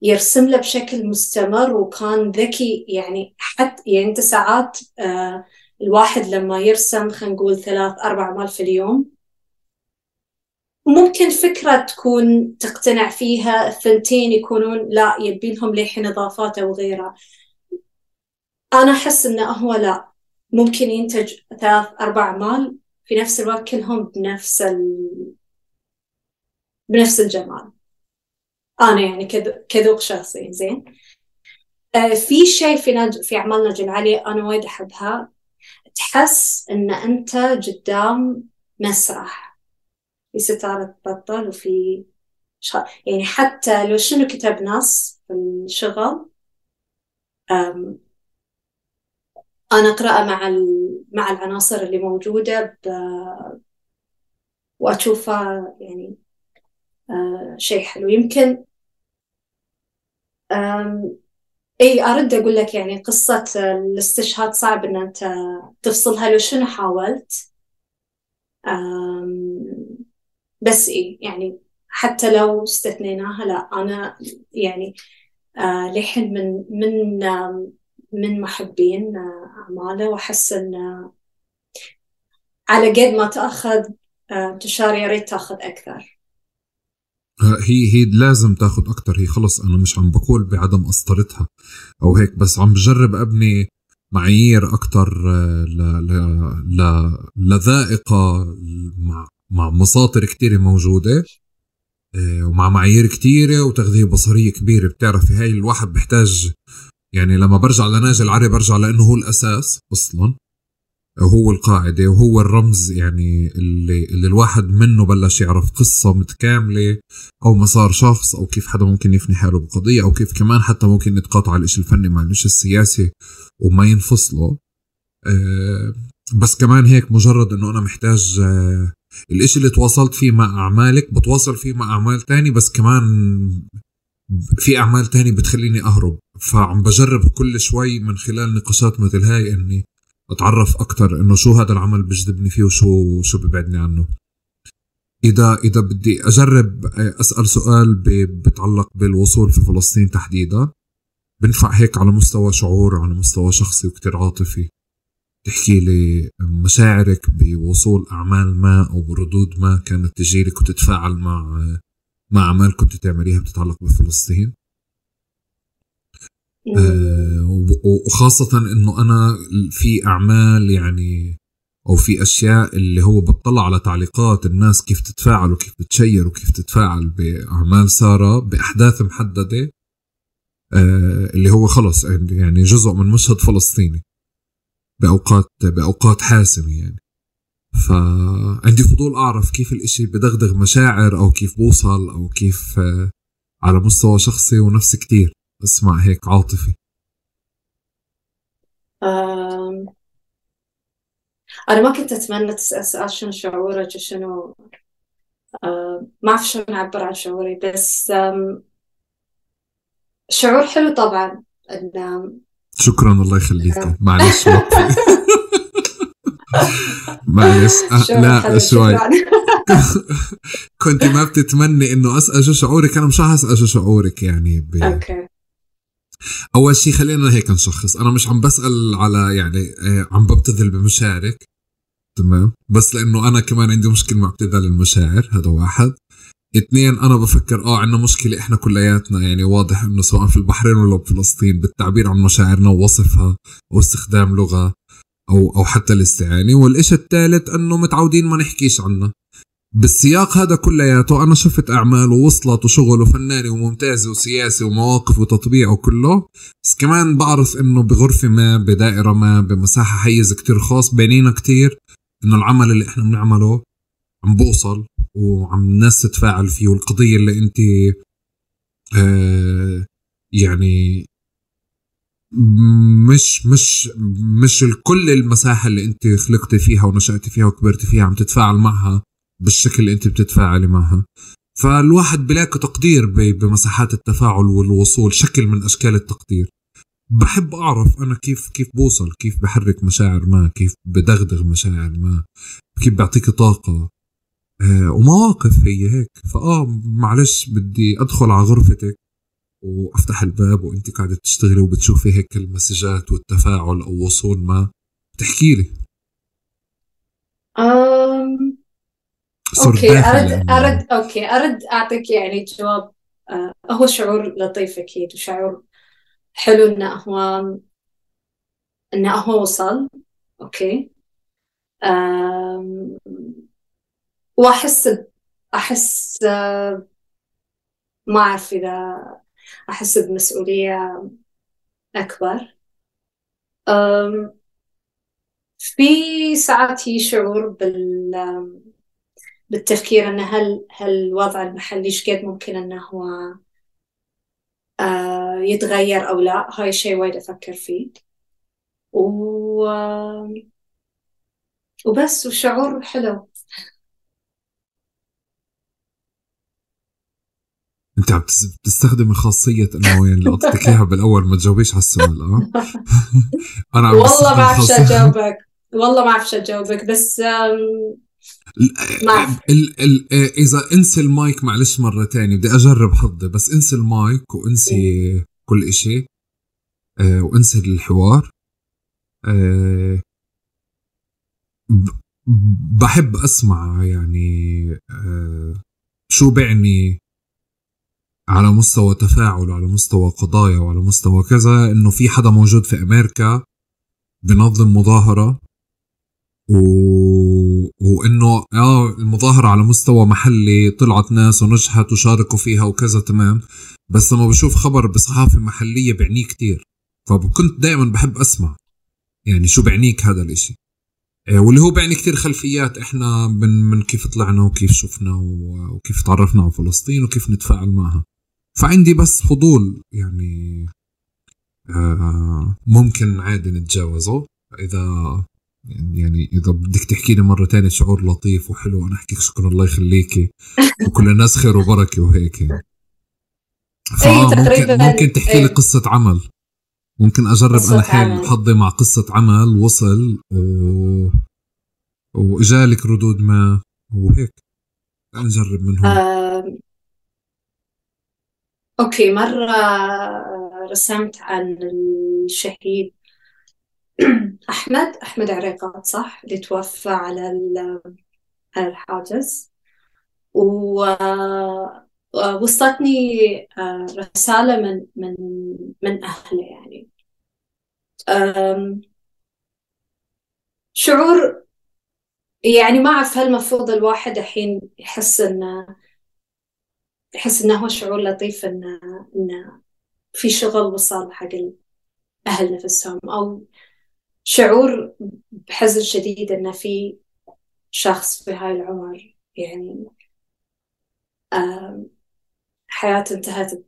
يرسم له بشكل مستمر وكان ذكي. يعني حتى يعني أنت ساعات آه الواحد لما يرسم خلينا نقول ثلاث أربع أعمال في اليوم ممكن فكرة تكون تقتنع فيها الثنتين يكونون لا يبينهم لحين إضافات أو غيره أنا أحس إنه هو لا. ممكن ينتج ثلاث أربع أعمال في نفس الوقت كلهم بنفس. بنفس الجمال. أنا يعني كذوق شخصي زين. آه في شيء في نج... في أعمال نجم العلي أنا وايد أحبها. تحس إن أنت قدام مسرح. في ستارة تبطل وفي ش... يعني حتى لو شنو كتب نص في الشغل أم... أنا أقرأه مع ال... مع العناصر اللي موجودة ب... وأشوفه يعني آه شيء حلو. يمكن إي أرد أقول لك يعني قصة الاستشهاد صعب إن أنت تفصلها. لو شنو حاولت بس إي يعني حتى لو استثنيناها لا أنا يعني آه لحن من من من محبين آه، اعماله وأحس إن على قد ما تأخذ آه تشار يا ريت تأخذ أكثر. هي هي لازم تاخذ أكثر هي خلص أنا مش عم بقول بعدم اسطرتها أو هيك بس عم بجرب أبني معايير أكثر آه، لذائقة مع مع مساطر كتيرة موجودة آه، ومع معايير كتيرة وتغذية بصرية كبيرة. بتعرفي هاي الواحد بيحتاج يعني لما برجع لناجي العري برجع لإنه هو الأساس أصلا. هو القاعدة وهو الرمز يعني اللي, اللي الواحد منه بلش يعرف قصة متكاملة أو مسار شخص أو كيف حدا ممكن يفني حاله بقضية أو كيف كمان حتى ممكن يتقاطع الإشي الفني مع الإشي السياسي وما ينفصله. أه بس كمان هيك مجرد إنه أنا محتاج أه الإشي اللي تواصلت فيه مع أعمالك بتواصل فيه مع أعمال تاني بس كمان في أعمال تاني بتخليني أهرب. فعم بجرب كل شوي من خلال نقاشات مثل هاي إني اتعرف أكثر إنه شو هذا العمل بجذبني فيه وشو شو ببعدني عنه. اذا إذا بدي أجرب أسأل سؤال بيتعلق بالوصول في فلسطين تحديدا. بنفع هيك على مستوى شعور على مستوى شخصي وكتير عاطفي. تحكي لي مشاعرك بوصول أعمال ما أو بردود ما كانت تجيلك وتتفاعل مع مع أعمال كنت تعمليها بتتعلق بفلسطين؟ آه وخاصة إنه أنا في أعمال يعني أو في أشياء اللي هو بطلع على تعليقات الناس كيف تتفاعل وكيف بتشير وكيف تتفاعل بأعمال سارة بأحداث محددة آه اللي هو خلص يعني جزء من مشهد فلسطيني باوقات بأوقات حاسمة يعني. فعندي فضول أعرف كيف الإشي بدغدغ مشاعر أو كيف بوصل أو كيف آه على مستوى شخصي ونفسي كتير. اسمع هيك عاطفي. أم... أنا ما كنت أتمنى تسأل سؤال شنو شعورك شنو أم... ما أعرف شلون أعبر عن شعوري بس أم... شعور حلو طبعا إن شكرا الله يخليك. معلش معلش أه لا شوي. كنت ما بتتمني إنه أسأل شو شعورك أنا مش أسأل شو شعورك يعني ب... أوكي. أول شيء خلينا هيك نشخص. أنا مش عم بسال على يعني آه، عم ببتذل بمشاعرك. تمام؟ بس لأنه أنا كمان عندي مشكلة مع ابتذال المشاعر هذا واحد. اثنين أنا بفكر آه عندنا مشكلة إحنا كلياتنا يعني واضح إنه سواء في البحرين ولا بفلسطين بالتعبير عن مشاعرنا ووصفها أو استخدام لغة أو أو حتى الاستعانة. والإشي الثالث إنه متعودين ما نحكيش عنها. بالسياق هذا كلياته أنا شفت اعمال ووصلت وشغل وفنانه وممتازة وسياسي ومواقف وتطبيع وكله. بس كمان بعرف إنه بغرفة ما بدائرة ما بمساحة حيز كتير خاص بينينا كتير إنه العمل اللي إحنا بنعمله عم بوصل وعم الناس تتفاعل فيه والقضية اللي أنت آه يعني مش مش مش الكل المساحة اللي أنت خلقتي فيها ونشأتي فيها وكبرتي فيها عم تتفاعل معها. بالشكل اللي انت بتتفاعلي معها. فالواحد بلاقي تقدير بمساحات التفاعل والوصول شكل من أشكال التقدير. بحب أعرف أنا كيف كيف بوصل كيف بحرك مشاعر ما كيف بدغدغ مشاعر ما كيف بعطيك طاقة. آه ومواقف هي هيك. فآه معلش بدي أدخل على غرفتك وأفتح الباب وأنت قاعدة تشتغلي وبتشوفي هيك ال messageات والتفاعل أو وصول ما. تحكي لي. أم okay ارد ارد okay أرد أعطيك يعني جواب آه هو شعور لطيف أكيد وشعور حلو إنه هو إنه هو وصل. أوكي. وأحس أحس آه، ما أعرف إذا أحس بمسؤولية أكبر. في ساعات هي شعور بال بالتفكير إنه هل هل الوضع المحلي إيش قد ممكن إنه هو آه، يتغير أو لا؟ هاي الشيء وايد أفكر فيه. و وبس وشعور حلو. أنت عم تستخدمي خاصية إنه يعني اللي أعطيتك إياها بالأول ما تجاوبيش على السؤال آه؟ أنا عم والله ما بعرف أجاوبك. والله ما بعرف أجاوبك بس ال ال إذا انسي المايك معلش مرة تانية بدي أجرب حظي بس انسي المايك وانسي كل إشي آه وانسي الحوار. آه بحب أسمع يعني شو بعني على مستوى تفاعل وعلى مستوى قضايا وعلى مستوى كذا إنه في حدا موجود في أمريكا بنظم مظاهرة و... وإنه آه المظاهرة على مستوى محلي طلعت ناس ونجحت وشاركوا فيها وكذا تمام. بس لما بشوف خبر بصحافة محلية بعنيه كتير. فكنت دائما بحب أسمع يعني شو بعنيك هذا الإشي. آه، واللي هو بعني كتير خلفيات. إحنا من من كيف طلعنا وكيف شفنا وكيف تعرفنا على فلسطين وكيف نتفاعل معها. فعندي بس فضول يعني آه ممكن عادي نتجاوزه. إذا يعني إذا بدك تحكي لي مرة تانية شعور لطيف وحلو أنا أحكي شكرا الله يخليكي. وكل الناس خير وبركة وهيك يعني. ممكن ممكن تحكي لي قصة عمل. ممكن أجرب أنا حال حظي مع قصة عمل وصل و... واجالك ردود ما وهيك. نجرب منهم آه أوكي مرة رسمت عن الشهيد أحمد أحمد عريقات صح؟ اللي توفى على على الحاجز. ووصلتني آه، رسالة من من من أهله يعني. شعور يعني ما أعرف هل المفروض الواحد الحين يحس إنه أحس إنه هو شعور لطيف إنه إنه في شغل وصل حق الأهل نفسهم أو شعور بحزن شديد إنه في شخص في هاي العمر يعني حياته انتهت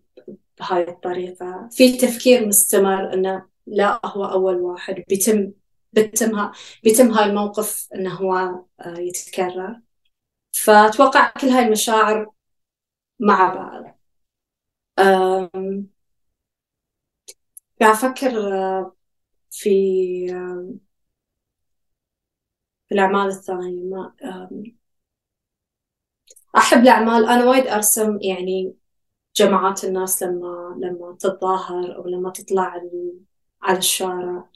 بهاي الطريقة. في تفكير مستمر إنه لا هو أول واحد. بيتم بيتم بيتم هاي الموقف إنه هو آه، يتكرر. فأتوقع كل هاي المشاعر مع بعض. قاعد أفكر آه، في في الأعمال الثانية. ما أحب الأعمال. أنا وايد أرسم يعني جماعات الناس لما لما تتظاهر أو لما تطلع على الشارع.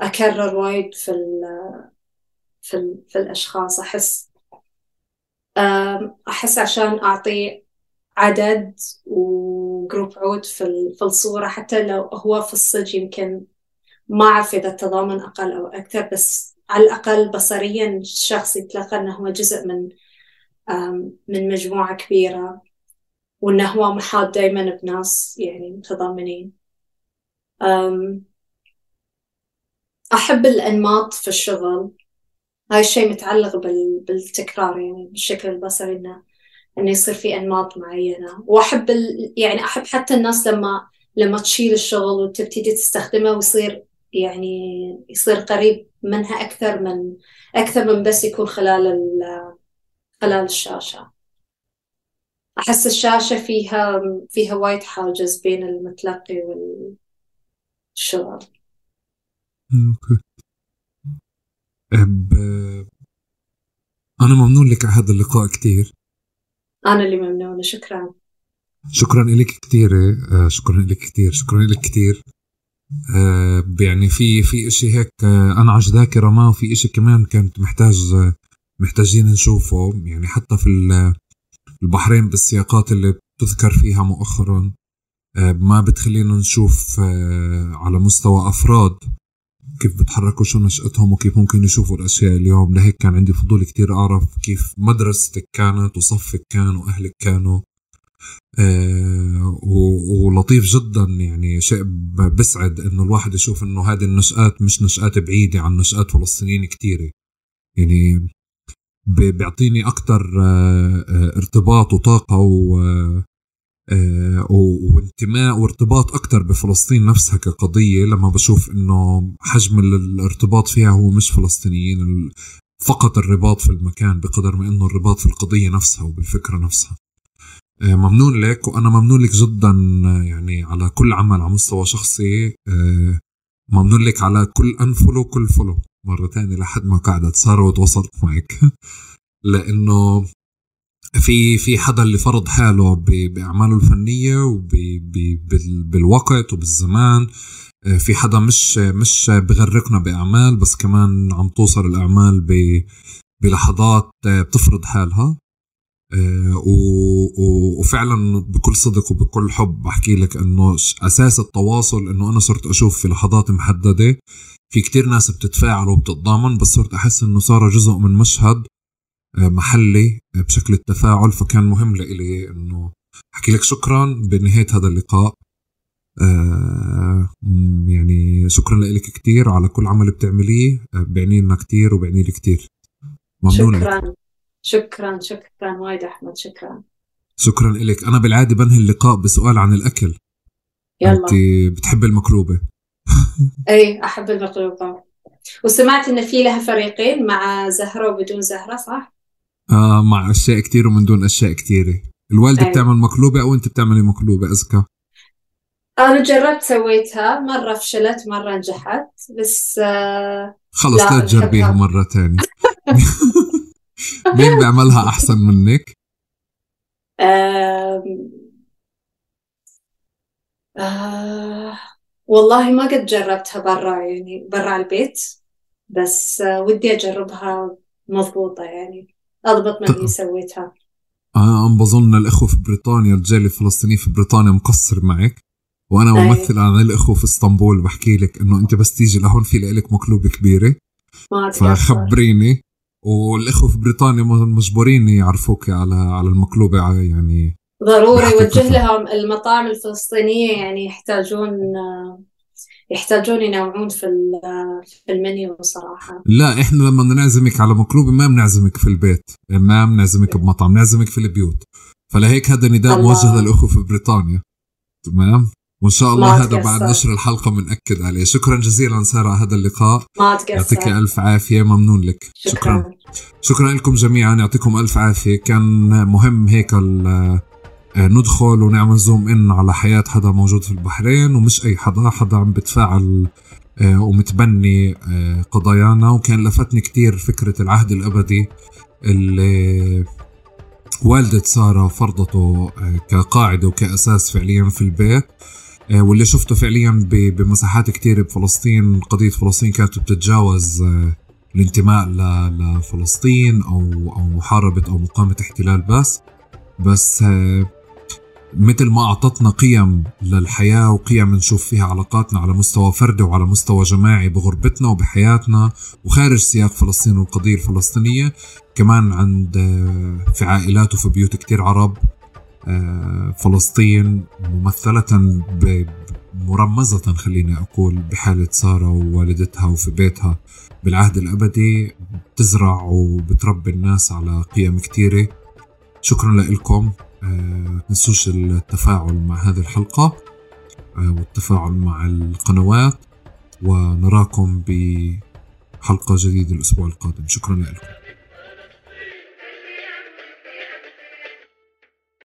أكرر وايد في ال في, في الأشخاص. أحس أحس عشان أعطي عدد وجروب عود في, في الصورة حتى لو هو في الصج يمكن ما أعرف إذا التضامن أقل أو أكثر بس على الأقل بصريا الشخص يتلقى أنه هو جزء من من مجموعة كبيرة وأنه هو محاط دايما بناس يعني متضامنين. أحب الأنماط في الشغل. هاي الشيء متعلق بالتكرار يعني بالشكل البصري إنه إنه يصير في أنماط معينة. وأحب ال... يعني أحب حتى الناس لما لما تشيل الشغل وتبتدي تستخدمه ويصير يعني يصير قريب منها أكثر من أكثر من بس يكون خلال ال... خلال الشاشة. أحس الشاشة فيها فيها وايد حاجز بين المتلقي والشغل. أوكي. أنا ممنون لك على هذا اللقاء كثير. أنا اللي ممنونة شكرا. شكرا لك كثير آه، شكرا لك كثير شكرا لك كثير آه يعني في في إشي هيك آه أنا عش ذاكرة ما وفي إشي كمان كانت محتاج محتاجين نشوفه. يعني حتى في البحرين بالسياقات اللي بتذكر فيها مؤخرا ما بتخلينا نشوف على مستوى أفراد. كيف بتحركوا شو نشأتهم وكيف ممكن يشوفوا الأشياء اليوم؟ لهيك كان عندي فضول كتير أعرف كيف مدرستك كانت وصفك كان وأهلك كانوا. آه ولطيف جدا يعني شيء بسعد إنه الواحد يشوف إنه هذه النشآت مش نشآت بعيدة عن نشآت فلسطينيين كتيرة. يعني بيعطيني أكتر آه آه ارتباط وطاقة آه، وانتماء وارتباط أكتر بفلسطين نفسها كقضية لما بشوف إنه حجم الارتباط فيها هو مش فلسطينيين فقط الرباط في المكان بقدر ما إنه الرباط في القضية نفسها وبالفكرة نفسها. آه، ممنون لك وأنا ممنون لك جدا آه، يعني على كل عمل على مستوى شخصي. ممنون لك على كل أنفولو كل فولو مرة تانية لحد ما قعدت سارة وتواصلت معك. لأنه في في حدا اللي فرض حاله بأعماله الفنية وبالوقت وبالزمان. آه، في حدا مش مش بغرقنا بأعمال بس كمان عم توصل الأعمال بلحظات آه، بتفرض حالها. آه، وفعلا بكل صدق وبكل حب بحكي لك إنه أساس التواصل إنه أنا صرت أشوف في لحظات محددة. في كتير ناس بتتفاعل وبتتضامن بس صرت أحس إنه صار جزء من مشهد. محلي بشكل التفاعل فكان مهم لإلي إنه أحكي لك شكرا بنهاية هذا اللقاء. آه يعني شكرا لك كثير على كل عمل بتعمليه. آه، بعني لنا كثير وبعني لي كثير ممنون شكرا لك. شكرا. شكرا وايد أحمد شكرا. شكرا لك أنا بالعادة بنهي اللقاء بسؤال عن الأكل. يلا. أنت بتحب المقلوبه اي أحب المقلوبه وسمعت إن في لها فريقين مع زهرة وبدون زهرة صح؟ آه مع أشياء كثير ومن دون أشياء كثيره الوالدة أيوة. بتعمل مقلوبة أو أنت بتعملي مقلوبة إذكى؟ أنا جربت سويتها مرة فشلت مرة نجحت بس آه خلص لا, تجربيها مرة ثانية مين بيعملها أحسن منك؟ آه آه والله ما قد جربتها برا يعني برا البيت بس آه ودي أجربها مضبوطة يعني. أضبط ما اللي سويتها. أنا عم بظن الاخوه في بريطانيا الجاليه الفلسطينيه في بريطانيا مقصر معك. وأنا ممثل عن الاخوه في إسطنبول بحكي لك إنه أنت بس تيجي لهون في لك مقلوبة كبيرة. فخبريني. والاخوه في بريطانيا مجبورين يعرفوك على على المقلوبة يعني ضروري وجه لهم المطاعم الفلسطينية يعني يحتاجون يحتاجون ينوعون في في المنيو صراحة. لا إحنا لما نعزمك على مقلوبه ما بنعزمك في البيت ما بنعزمك بمطعم بنعزمك في البيوت. فلهيك هذا نداء موجه للأخوة في بريطانيا. تمام؟ وإن شاء الله هذا بعد نشر الحلقة بنأكد عليه. شكرا جزيلا سارة على هذا اللقاء. ما تقصر يعطيك ألف عافية ممنون لك. شكرا. شكرا, شكرا لكم جميعا يعطيكم ألف عافية. كان مهم هيك ندخل ونعمل زوم إن على حياة حدا موجود في البحرين ومش أي حدا حدا عم بتفاعل آه، ومتبني آه، قضايانا. وكان لفتني كتير فكرة العهد الأبدي اللي والدة سارة فرضته كقاعدة وكأساس فعليا في البيت واللي شفته فعليا بمساحات كتير بفلسطين. قضية فلسطين كانت بتتجاوز الانتماء لفلسطين أو أو محاربة أو مقاومة احتلال بس. بس مثل ما أعطتنا قيم للحياة وقيم نشوف فيها علاقاتنا على مستوى فردي وعلى مستوى جماعي بغربتنا وبحياتنا وخارج سياق فلسطين والقضية الفلسطينية. كمان عند في عائلات وفي بيوت كتير عرب آه، فلسطين ممثلة مرمزة خليني أقول بحالة سارة ووالدتها وفي بيتها. بالعهد الأبدي بتزرع وبتربي الناس على قيم كتيرة. شكرا لكم. آه، تنسوش التفاعل مع هذه الحلقة آه، والتفاعل مع القنوات ونراكم بحلقة جديدة الأسبوع القادم. شكرا لكم.